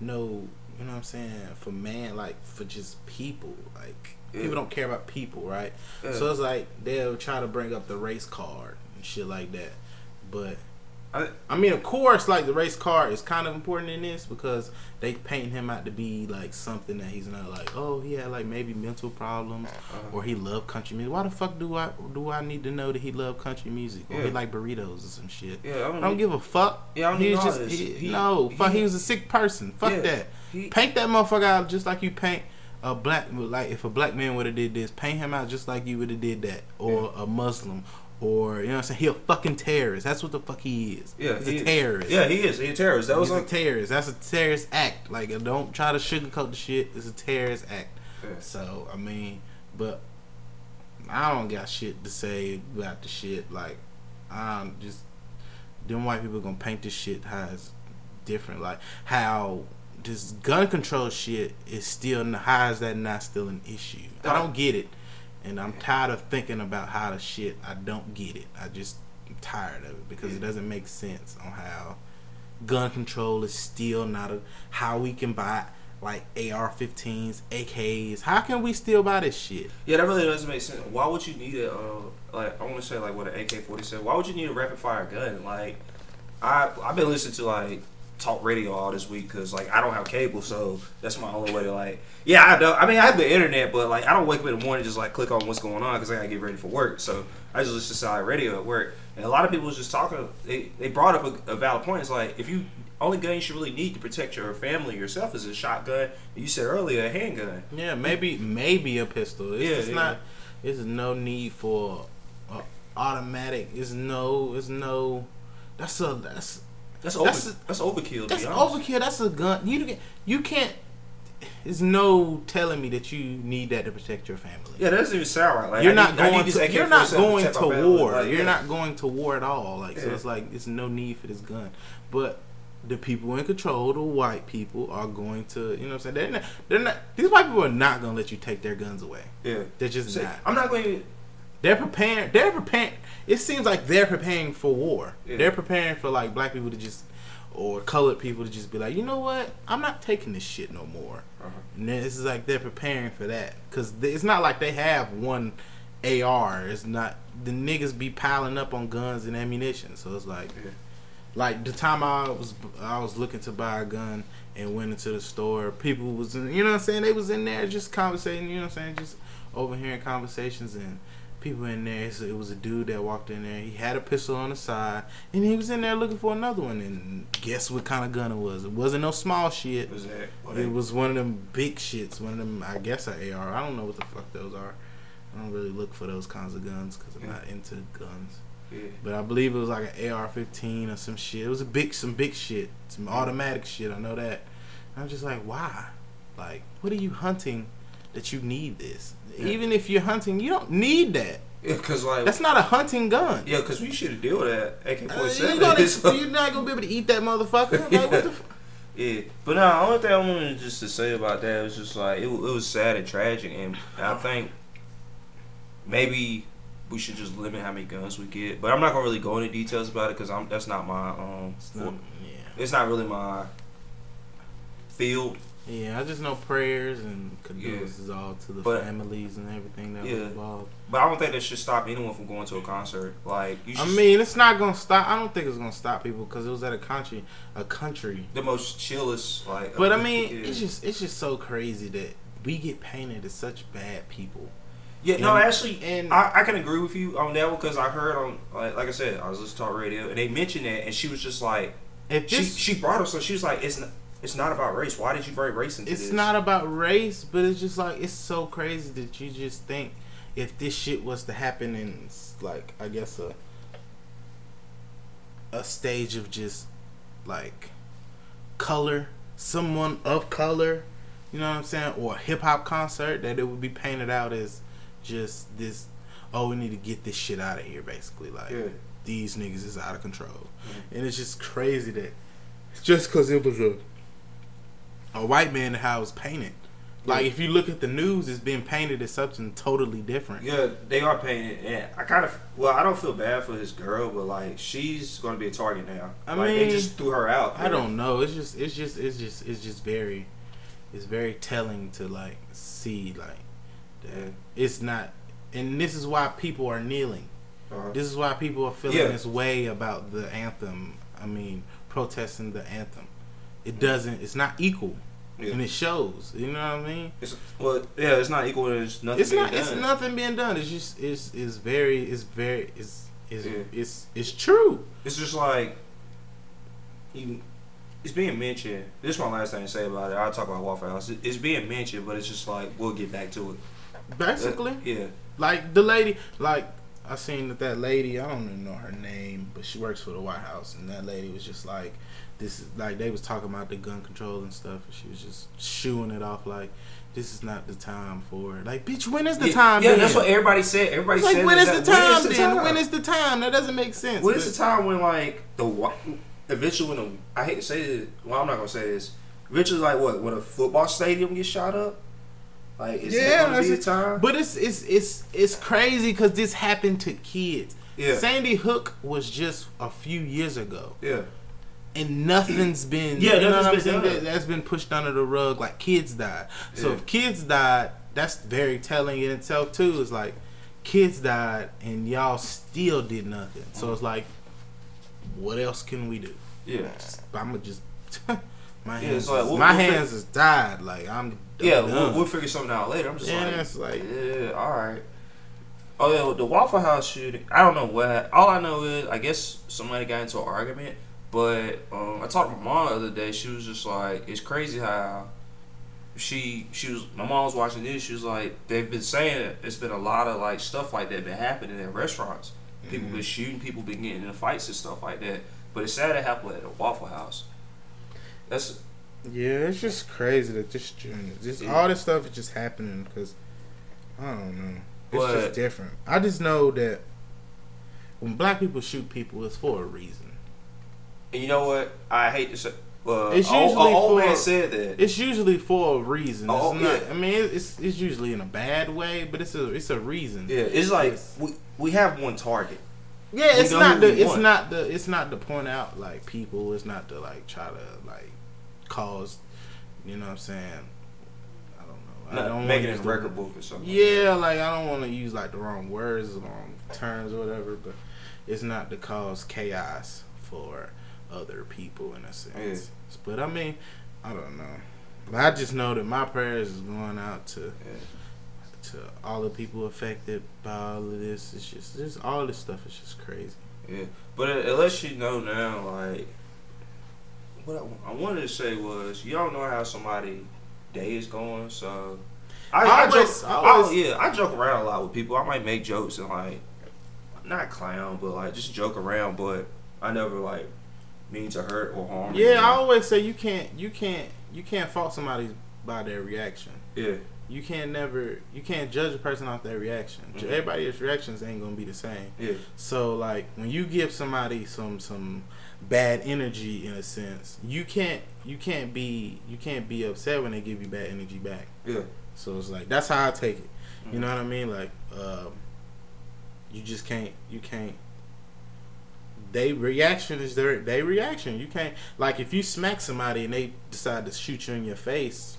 no you know what I'm saying for man like for just people like Yeah. people don't care about people right. Yeah. So it's like they'll try to bring up the race card and shit like that, but. I- I mean, of course, like the race card is kind of important in this because they paint him out to be like something that he's not like. Oh, he had like maybe mental problems, Uh-huh. or he loved country music. Why the fuck do I do I need to know that he loved country music or he Yeah. like burritos or some shit? yeah. I don't, I don't give a fuck. Yeah, I don't he just he, He- no he- fuck. He was a sick person. Fuck Yeah. that. He- Paint that motherfucker out just like you paint a black like if a black man would have did this, paint him out just like you would have did that, or a Muslim. Or you know what I'm saying? He a fucking terrorist. That's what the fuck he is. Yeah, he's he a is. terrorist. Yeah, he is. He's a terrorist. That was He's a terrorist. That's a terrorist act. Like, uh, don't try to sugarcoat the shit. It's a terrorist act. Yeah. So, I mean, but I don't got shit to say about the shit. Like, I'm just them white people gonna paint this shit how it's different. Like how this gun control shit is still how is that not still an issue? I don't get it, and I'm tired of thinking about how the shit. I don't get it. I just I'm tired of it because it doesn't make sense on how gun control is still not a how we can buy like AR-15s, AKs. How can we still buy this shit? Yeah, that really doesn't make sense. Why would you need a uh, like I want to say like what an AK forty seven? Why would you need a rapid fire gun? Like I I've been listening to like talk radio all this week because like I don't have cable, so that's my only way to like. Yeah, I don't. I mean, I have the internet, but like I don't wake up in the morning just like click on what's going on because I gotta get ready for work. So I just listen to satellite radio at work, and a lot of people was just talking. They they brought up a, a valid point. It's like if you only gun you should really need to protect your family yourself is a shotgun. You said earlier a handgun. Yeah, maybe maybe a pistol. It's Yeah, just yeah. not. There's no need for automatic. It's no. It's no. That's a that's That's over. That's That's, overkill. To that's be overkill. That's a gun. You can you can't. There's no telling me that you need that to protect your family. Yeah, that doesn't even sound right. Like you're not need, going need this to. You're not going protect to war. Like, You're yeah. not going to war at all. Like so, it's like it's no need for this gun. But the people in control, the white people, are going to. You know what I'm saying? They're not. They're not. These white people are not going to let you take their guns away. Yeah. They're just See, not. I'm not going to. They're preparing. They're preparing. It seems like they're preparing for war. Yeah. They're preparing for like black people to just, or colored people to just be like, you know what? I'm not taking this shit no more. Uh-huh. And this is like they're preparing for that because it's not like they have one AR. It's not the niggas be piling up on guns and ammunition. So it's like, Yeah. like the time I was I was looking to buy a gun and went into the store, people was in, you know what I'm saying. They was in there just conversating. You know what I'm saying, just overhearing conversations and. People in there. So it was a dude that walked in there. He had a pistol on the side, and he was in there looking for another one. And guess what kind of gun it was? It wasn't no small shit. Was that? It was one of them big shits. One of them, I guess, a AR. I don't know what the fuck those are. I don't really look for those kinds of guns because I'm Yeah. not into guns. Yeah. But I believe it was like an AR-15 or some shit. It was a big, some big shit, some automatic shit. I know that. I'm just like, why? Like, what are you hunting that you need this? Yeah. Even if you're hunting, you don't need that. Yeah, cause like That's not a hunting gun. yeah, cause we should deal with that AK Uh, you seven. gonna, you're not gonna be able to eat that motherfucker. Like, what the f- Yeah, but no, the only thing I wanted just to say about that was just like it, it was sad and tragic, and I think maybe we should just limit how many guns we get. But I'm not gonna really go into details about it because I'm that's not my um, It's for- not- yeah. it's not really my field. Yeah, I just know prayers and condolences all to the But- families and everything that Yeah. was involved. But I don't think that should stop anyone from going to a concert. Like you I mean, it's not gonna stop. I don't think it's gonna stop people because it was at a country, a country. the most chillest like. But I mean, yeah. it's just it's just so crazy that we get painted as such bad people. Yeah, no, actually, and- I, I can agree with you on that one because I heard on like, like I said, I was listening to talk radio and they mentioned that, and she was just like, If she this, she brought up, so she was like, it's not, it's not about race. Why did you bring race into it's this? It's not about race, but it's just like it's so crazy that you just think if this shit was to happen in like I guess a a stage of just like color, someone of color, you know what I'm saying, or a hip hop concert that it would be painted out as just this. Oh, we need to get this shit out of here, basically. Like Yeah. these niggas is out of control, mm-hmm. and it's just crazy that just because it was a a white man how it was painted. Like Yeah. if you look at the news, it's being painted as something totally different. Yeah, they are painted, and I kind of well, I don't feel bad for this girl, but like she's gonna be a target now. I like they just threw her out. I don't know. It's just it's just it's just it's just very it's very telling to like see like that it's not and this is why people are kneeling. Uh, This is why people are feeling Yeah. this way about the anthem. I mean, protesting the anthem. It doesn't it's not equal. yeah. And it shows. You know what I mean? It's, well, yeah, it's not equal. There's nothing. it's not. It's nothing being done. It's just. It's. It's very. It's very. It's. It's. Yeah. It's. It's true. It's just like you. It's being mentioned. This is my last thing to say about it. I'll talk about Waffle House. It- It's being mentioned, but it's just like we'll get back to it. Basically, Uh, yeah. like the lady. Like I seen that that lady. I don't even know her name, but she works for the White House, and that lady was just like, this is like they was talking about the gun control and stuff, and she was just shooing it off like. This is not the time for it. Like, bitch, when is the yeah, time? Yeah, then? that's what everybody said. Everybody like, said when is the that- time then? When is the time? That doesn't make sense. When but- is the time when like the eventually when the, I hate to say this. Well, I'm not gonna say this. Eventually, like what? When a football stadium gets shot up. Like is Yeah, that gonna be the time? But it's it's it's it's crazy because this happened to kids. Yeah. Sandy Hook was just a few years ago, yeah. And nothing's been Yeah, you know nothing's what I'm been saying? done. That, has been pushed under the rug. Like kids died. So Yeah. if kids died, that's very telling in itself too. It's like kids died and y'all still did nothing. So it's like, what else can we do? Yeah. I'm gonna just my Yeah, hands, it's like, we'll- my we'll fi- hands is died. Like I'm. Yeah, I'm we'll, we'll figure something out later. I'm just Yeah, like, it's like- yeah, all right. Oh yeah, the Waffle House shooting. I don't know what. All I know is, I guess somebody got into an argument. But um, I talked to my mom the other day. She was just like, it's crazy how she she was. My mom was watching this. She was like, they've been saying it. It's been a lot of like stuff like that been happening in restaurants. People Mm-hmm. been shooting. People been getting in fights and stuff like that. But it's sad it happened at a Waffle House. That's Yeah, it's just crazy that this just Yeah. all this stuff is just happening because I don't know. It's But- just different. I just know that when black people shoot people, it's for a reason. And you know what? I hate to say. Uh, It's old, usually old man for- said that. It's usually for a reason. It's Oh, not, yeah. I mean, it's it's usually in a bad way, but it's a it's a reason. Yeah, it's like It's- we we have one target. Yeah, We it's not the it's want. not the it's not to point out like people. It's not to like try to like cause. You know what I'm saying? I don't know. I don't making wanna it the- record book or something. Yeah, like I don't want to use like the wrong words, the wrong terms, or whatever. But it's not to cause chaos for other people in a sense. But I mean, I don't know. But I just know that my prayers is going out to Yeah. to all the people affected by all of this. It's just, just all this stuff is just crazy. Yeah, but lets you know now, like, what I, I wanted to say was, you don't know how somebody day is going, so. I, I I, joke, I I- always- yeah, I joke around a lot with people. I might make jokes and like, not clown, but like just joke around. But I never like mean to hurt or harm. Yeah, I always say you can't, you can't, you can't fault somebody by their reaction. yeah, You can't never, you can't judge a person off their reaction. Mhm. Everybody's reactions ain't gonna be the same. yeah, So like when you give somebody some some bad energy in a sense, you can't you can't be you can't be upset when they give you bad energy back. yeah. So it's like that's how I take it. You Mhm. know what I mean? Like um, you just can't you can't. They reaction is their they reaction. You can't like if you smack somebody and they decide to shoot you in your face.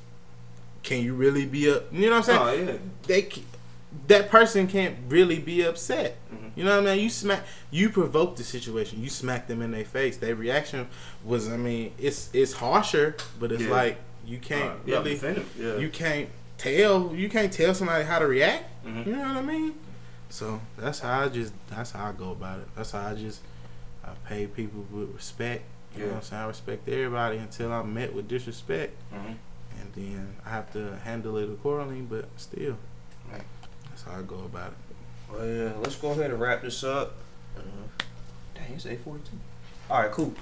Can you really be up? You know what I'm saying? Oh yeah. they that person can't really be upset. Mhm. You know what I mean? You smack, you provoked the situation. You smack them in their face. Their reaction was, I mean, it's it's harsher, but it's Yeah. like you can't Uh, yeah, really. Yeah. you can't tell, you can't tell somebody how to react. Mhm. You know what I mean? So that's how I just, that's how I go about it. That's how I just, I pay people with respect. You know what I'm saying? I respect everybody until I'm met with disrespect, Mhm. and then I have to handle it accordingly. But still, Right. that's how I go about it. Well, yeah, let's go ahead and wrap this up. Uh, dang, it's eight forty two. All right, cool.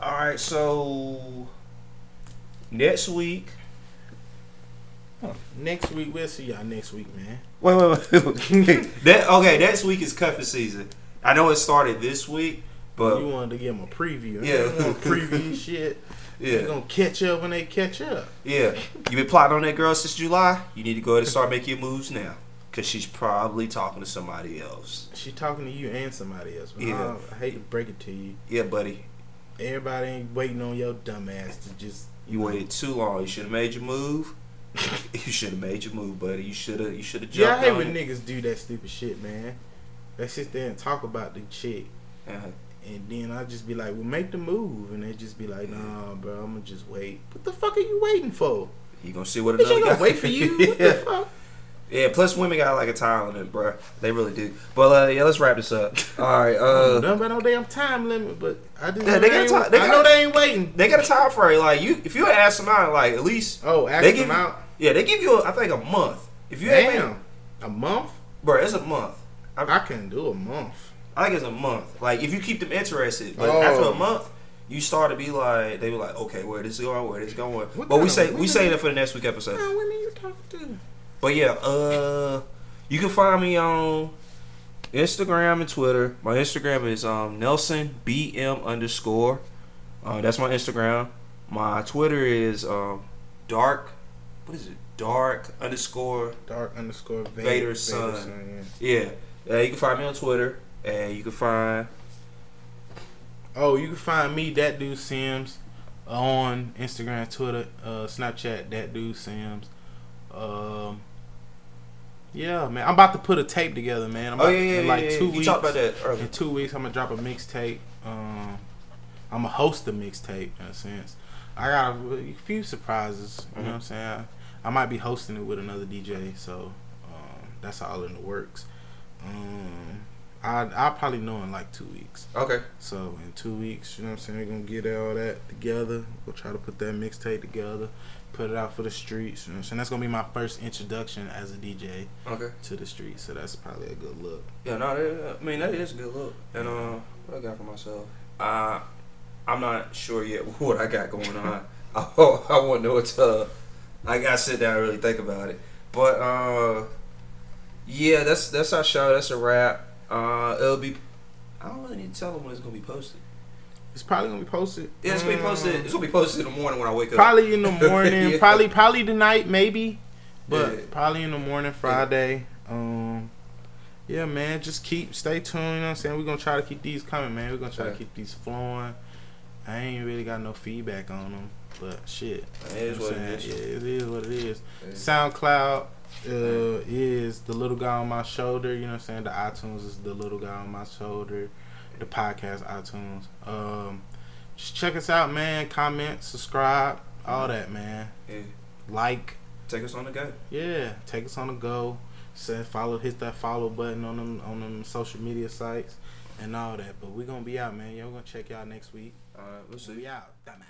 All right, so next week. Next week, we'll see y'all next week, man. Wait, wait, wait. that okay? Next week is cuffing season. I know it started this week, but you wanted to give them a preview. Yeah. Preview shit. They're yeah, gonna catch up when they catch up. yeah. You been plotting on that girl since July. You need to go ahead and start making your moves now, cause she's probably talking to somebody else. She talking to you and somebody else. But Yeah. I, I hate to break it to you. Yeah, buddy. Everybody ain't waiting on your dumb ass to just. You waited too long. You should have made your move. you should have made your move, buddy. You should have. You should have jumped. Yeah, I hate when it. niggas do that stupid shit, man. They sit there and talk about the chick, Uh-huh. And then I just be like, "Well, make the move," and they just be like, "Nah, bro, I'm gonna just wait." What the fuck are you waiting for? You gonna see what another ain't guy gonna wait for you. Yeah. yeah. Plus, women got like a time limit, bro. They really do. But uh, yeah, let's wrap this up. All right. Uh, Nothing about no damn time limit, but I just Yeah, they they, got ain't, ti- they I got- know they ain't waiting. they got a time frame. Like you, if you ask them out, like at least Oh, ask They them give- out. yeah, they give you. I think a month. If you ain't, Damn, a month? bro, it's a month. I can do a month. I think it's a month. Like if you keep them interested, but Oh. after a month, you start to be like, they be like, okay, where this going, where this going. What but we say we say that for the next week episode. Women you talking to? But yeah, uh, you can find me on Instagram and Twitter. My Instagram is um Nelson BM underscore. Uh, that's my Instagram. My Twitter is um dark. What is it? Dark underscore. Dark underscore Vader, Vader's son. yeah. Yeah, uh, you can find me on Twitter, and you can find Oh, you can find me, that dude Sims, on Instagram, Twitter, uh, Snapchat, that dude Sims. Um, yeah, man, I'm about to put a tape together, man. I'm oh about- yeah yeah in like yeah. two You weeks. talked about that earlier. In two weeks, I'm gonna drop a mixtape. Um, I'm gonna host a mixtape in a sense. I got a few surprises. You Mhm. know what I'm saying? I, I might be hosting it with another DJ, so um, that's all in the works. Um, I I'll probably know in like two weeks. Okay. So in two weeks, you know what I'm saying, we're gonna get all that together. We'll try to put that mixtape together, put it out for the streets. You know what I'm saying? That's gonna be my first introduction as a DJ Okay. to the streets. So that's probably a good look. Yeah, no, that, I mean that is a good look. And uh, what I got for myself, uh, I'm not sure yet what I got going on. I, I want to know uh, I gotta sit down and really think about it. But uh, yeah, that's that's our show. That's a wrap. Uh, it'll be. I don't really need to tell them when it's gonna be posted. It's probably gonna be posted. Yeah, it's gonna be posted. It's gonna be posted in the morning when I wake up. Probably in the morning. Yeah. Probably probably tonight, maybe. But Yeah. probably in the morning, Friday. Um yeah, man, just keep stay tuned, you know what I'm saying? We're gonna try to keep these coming, man. We're gonna try Yeah. to keep these flowing. I ain't really got no feedback on them. But shit. It is you know what it is. Yeah, it is what it is. Yeah. SoundCloud uh, is the little guy on my shoulder. You know what I'm saying? The iTunes is the little guy on my shoulder. The podcast iTunes. Um, just check us out, man. Comment, subscribe, all that, man. Yeah. Like, Take us on the go. yeah. Take us on the go. Send follow, hit that follow button on them on them social media sites and all that. But we gonna be out, man. Y'all gonna check y'all next week. All right, we'll see. We out. Dumbass.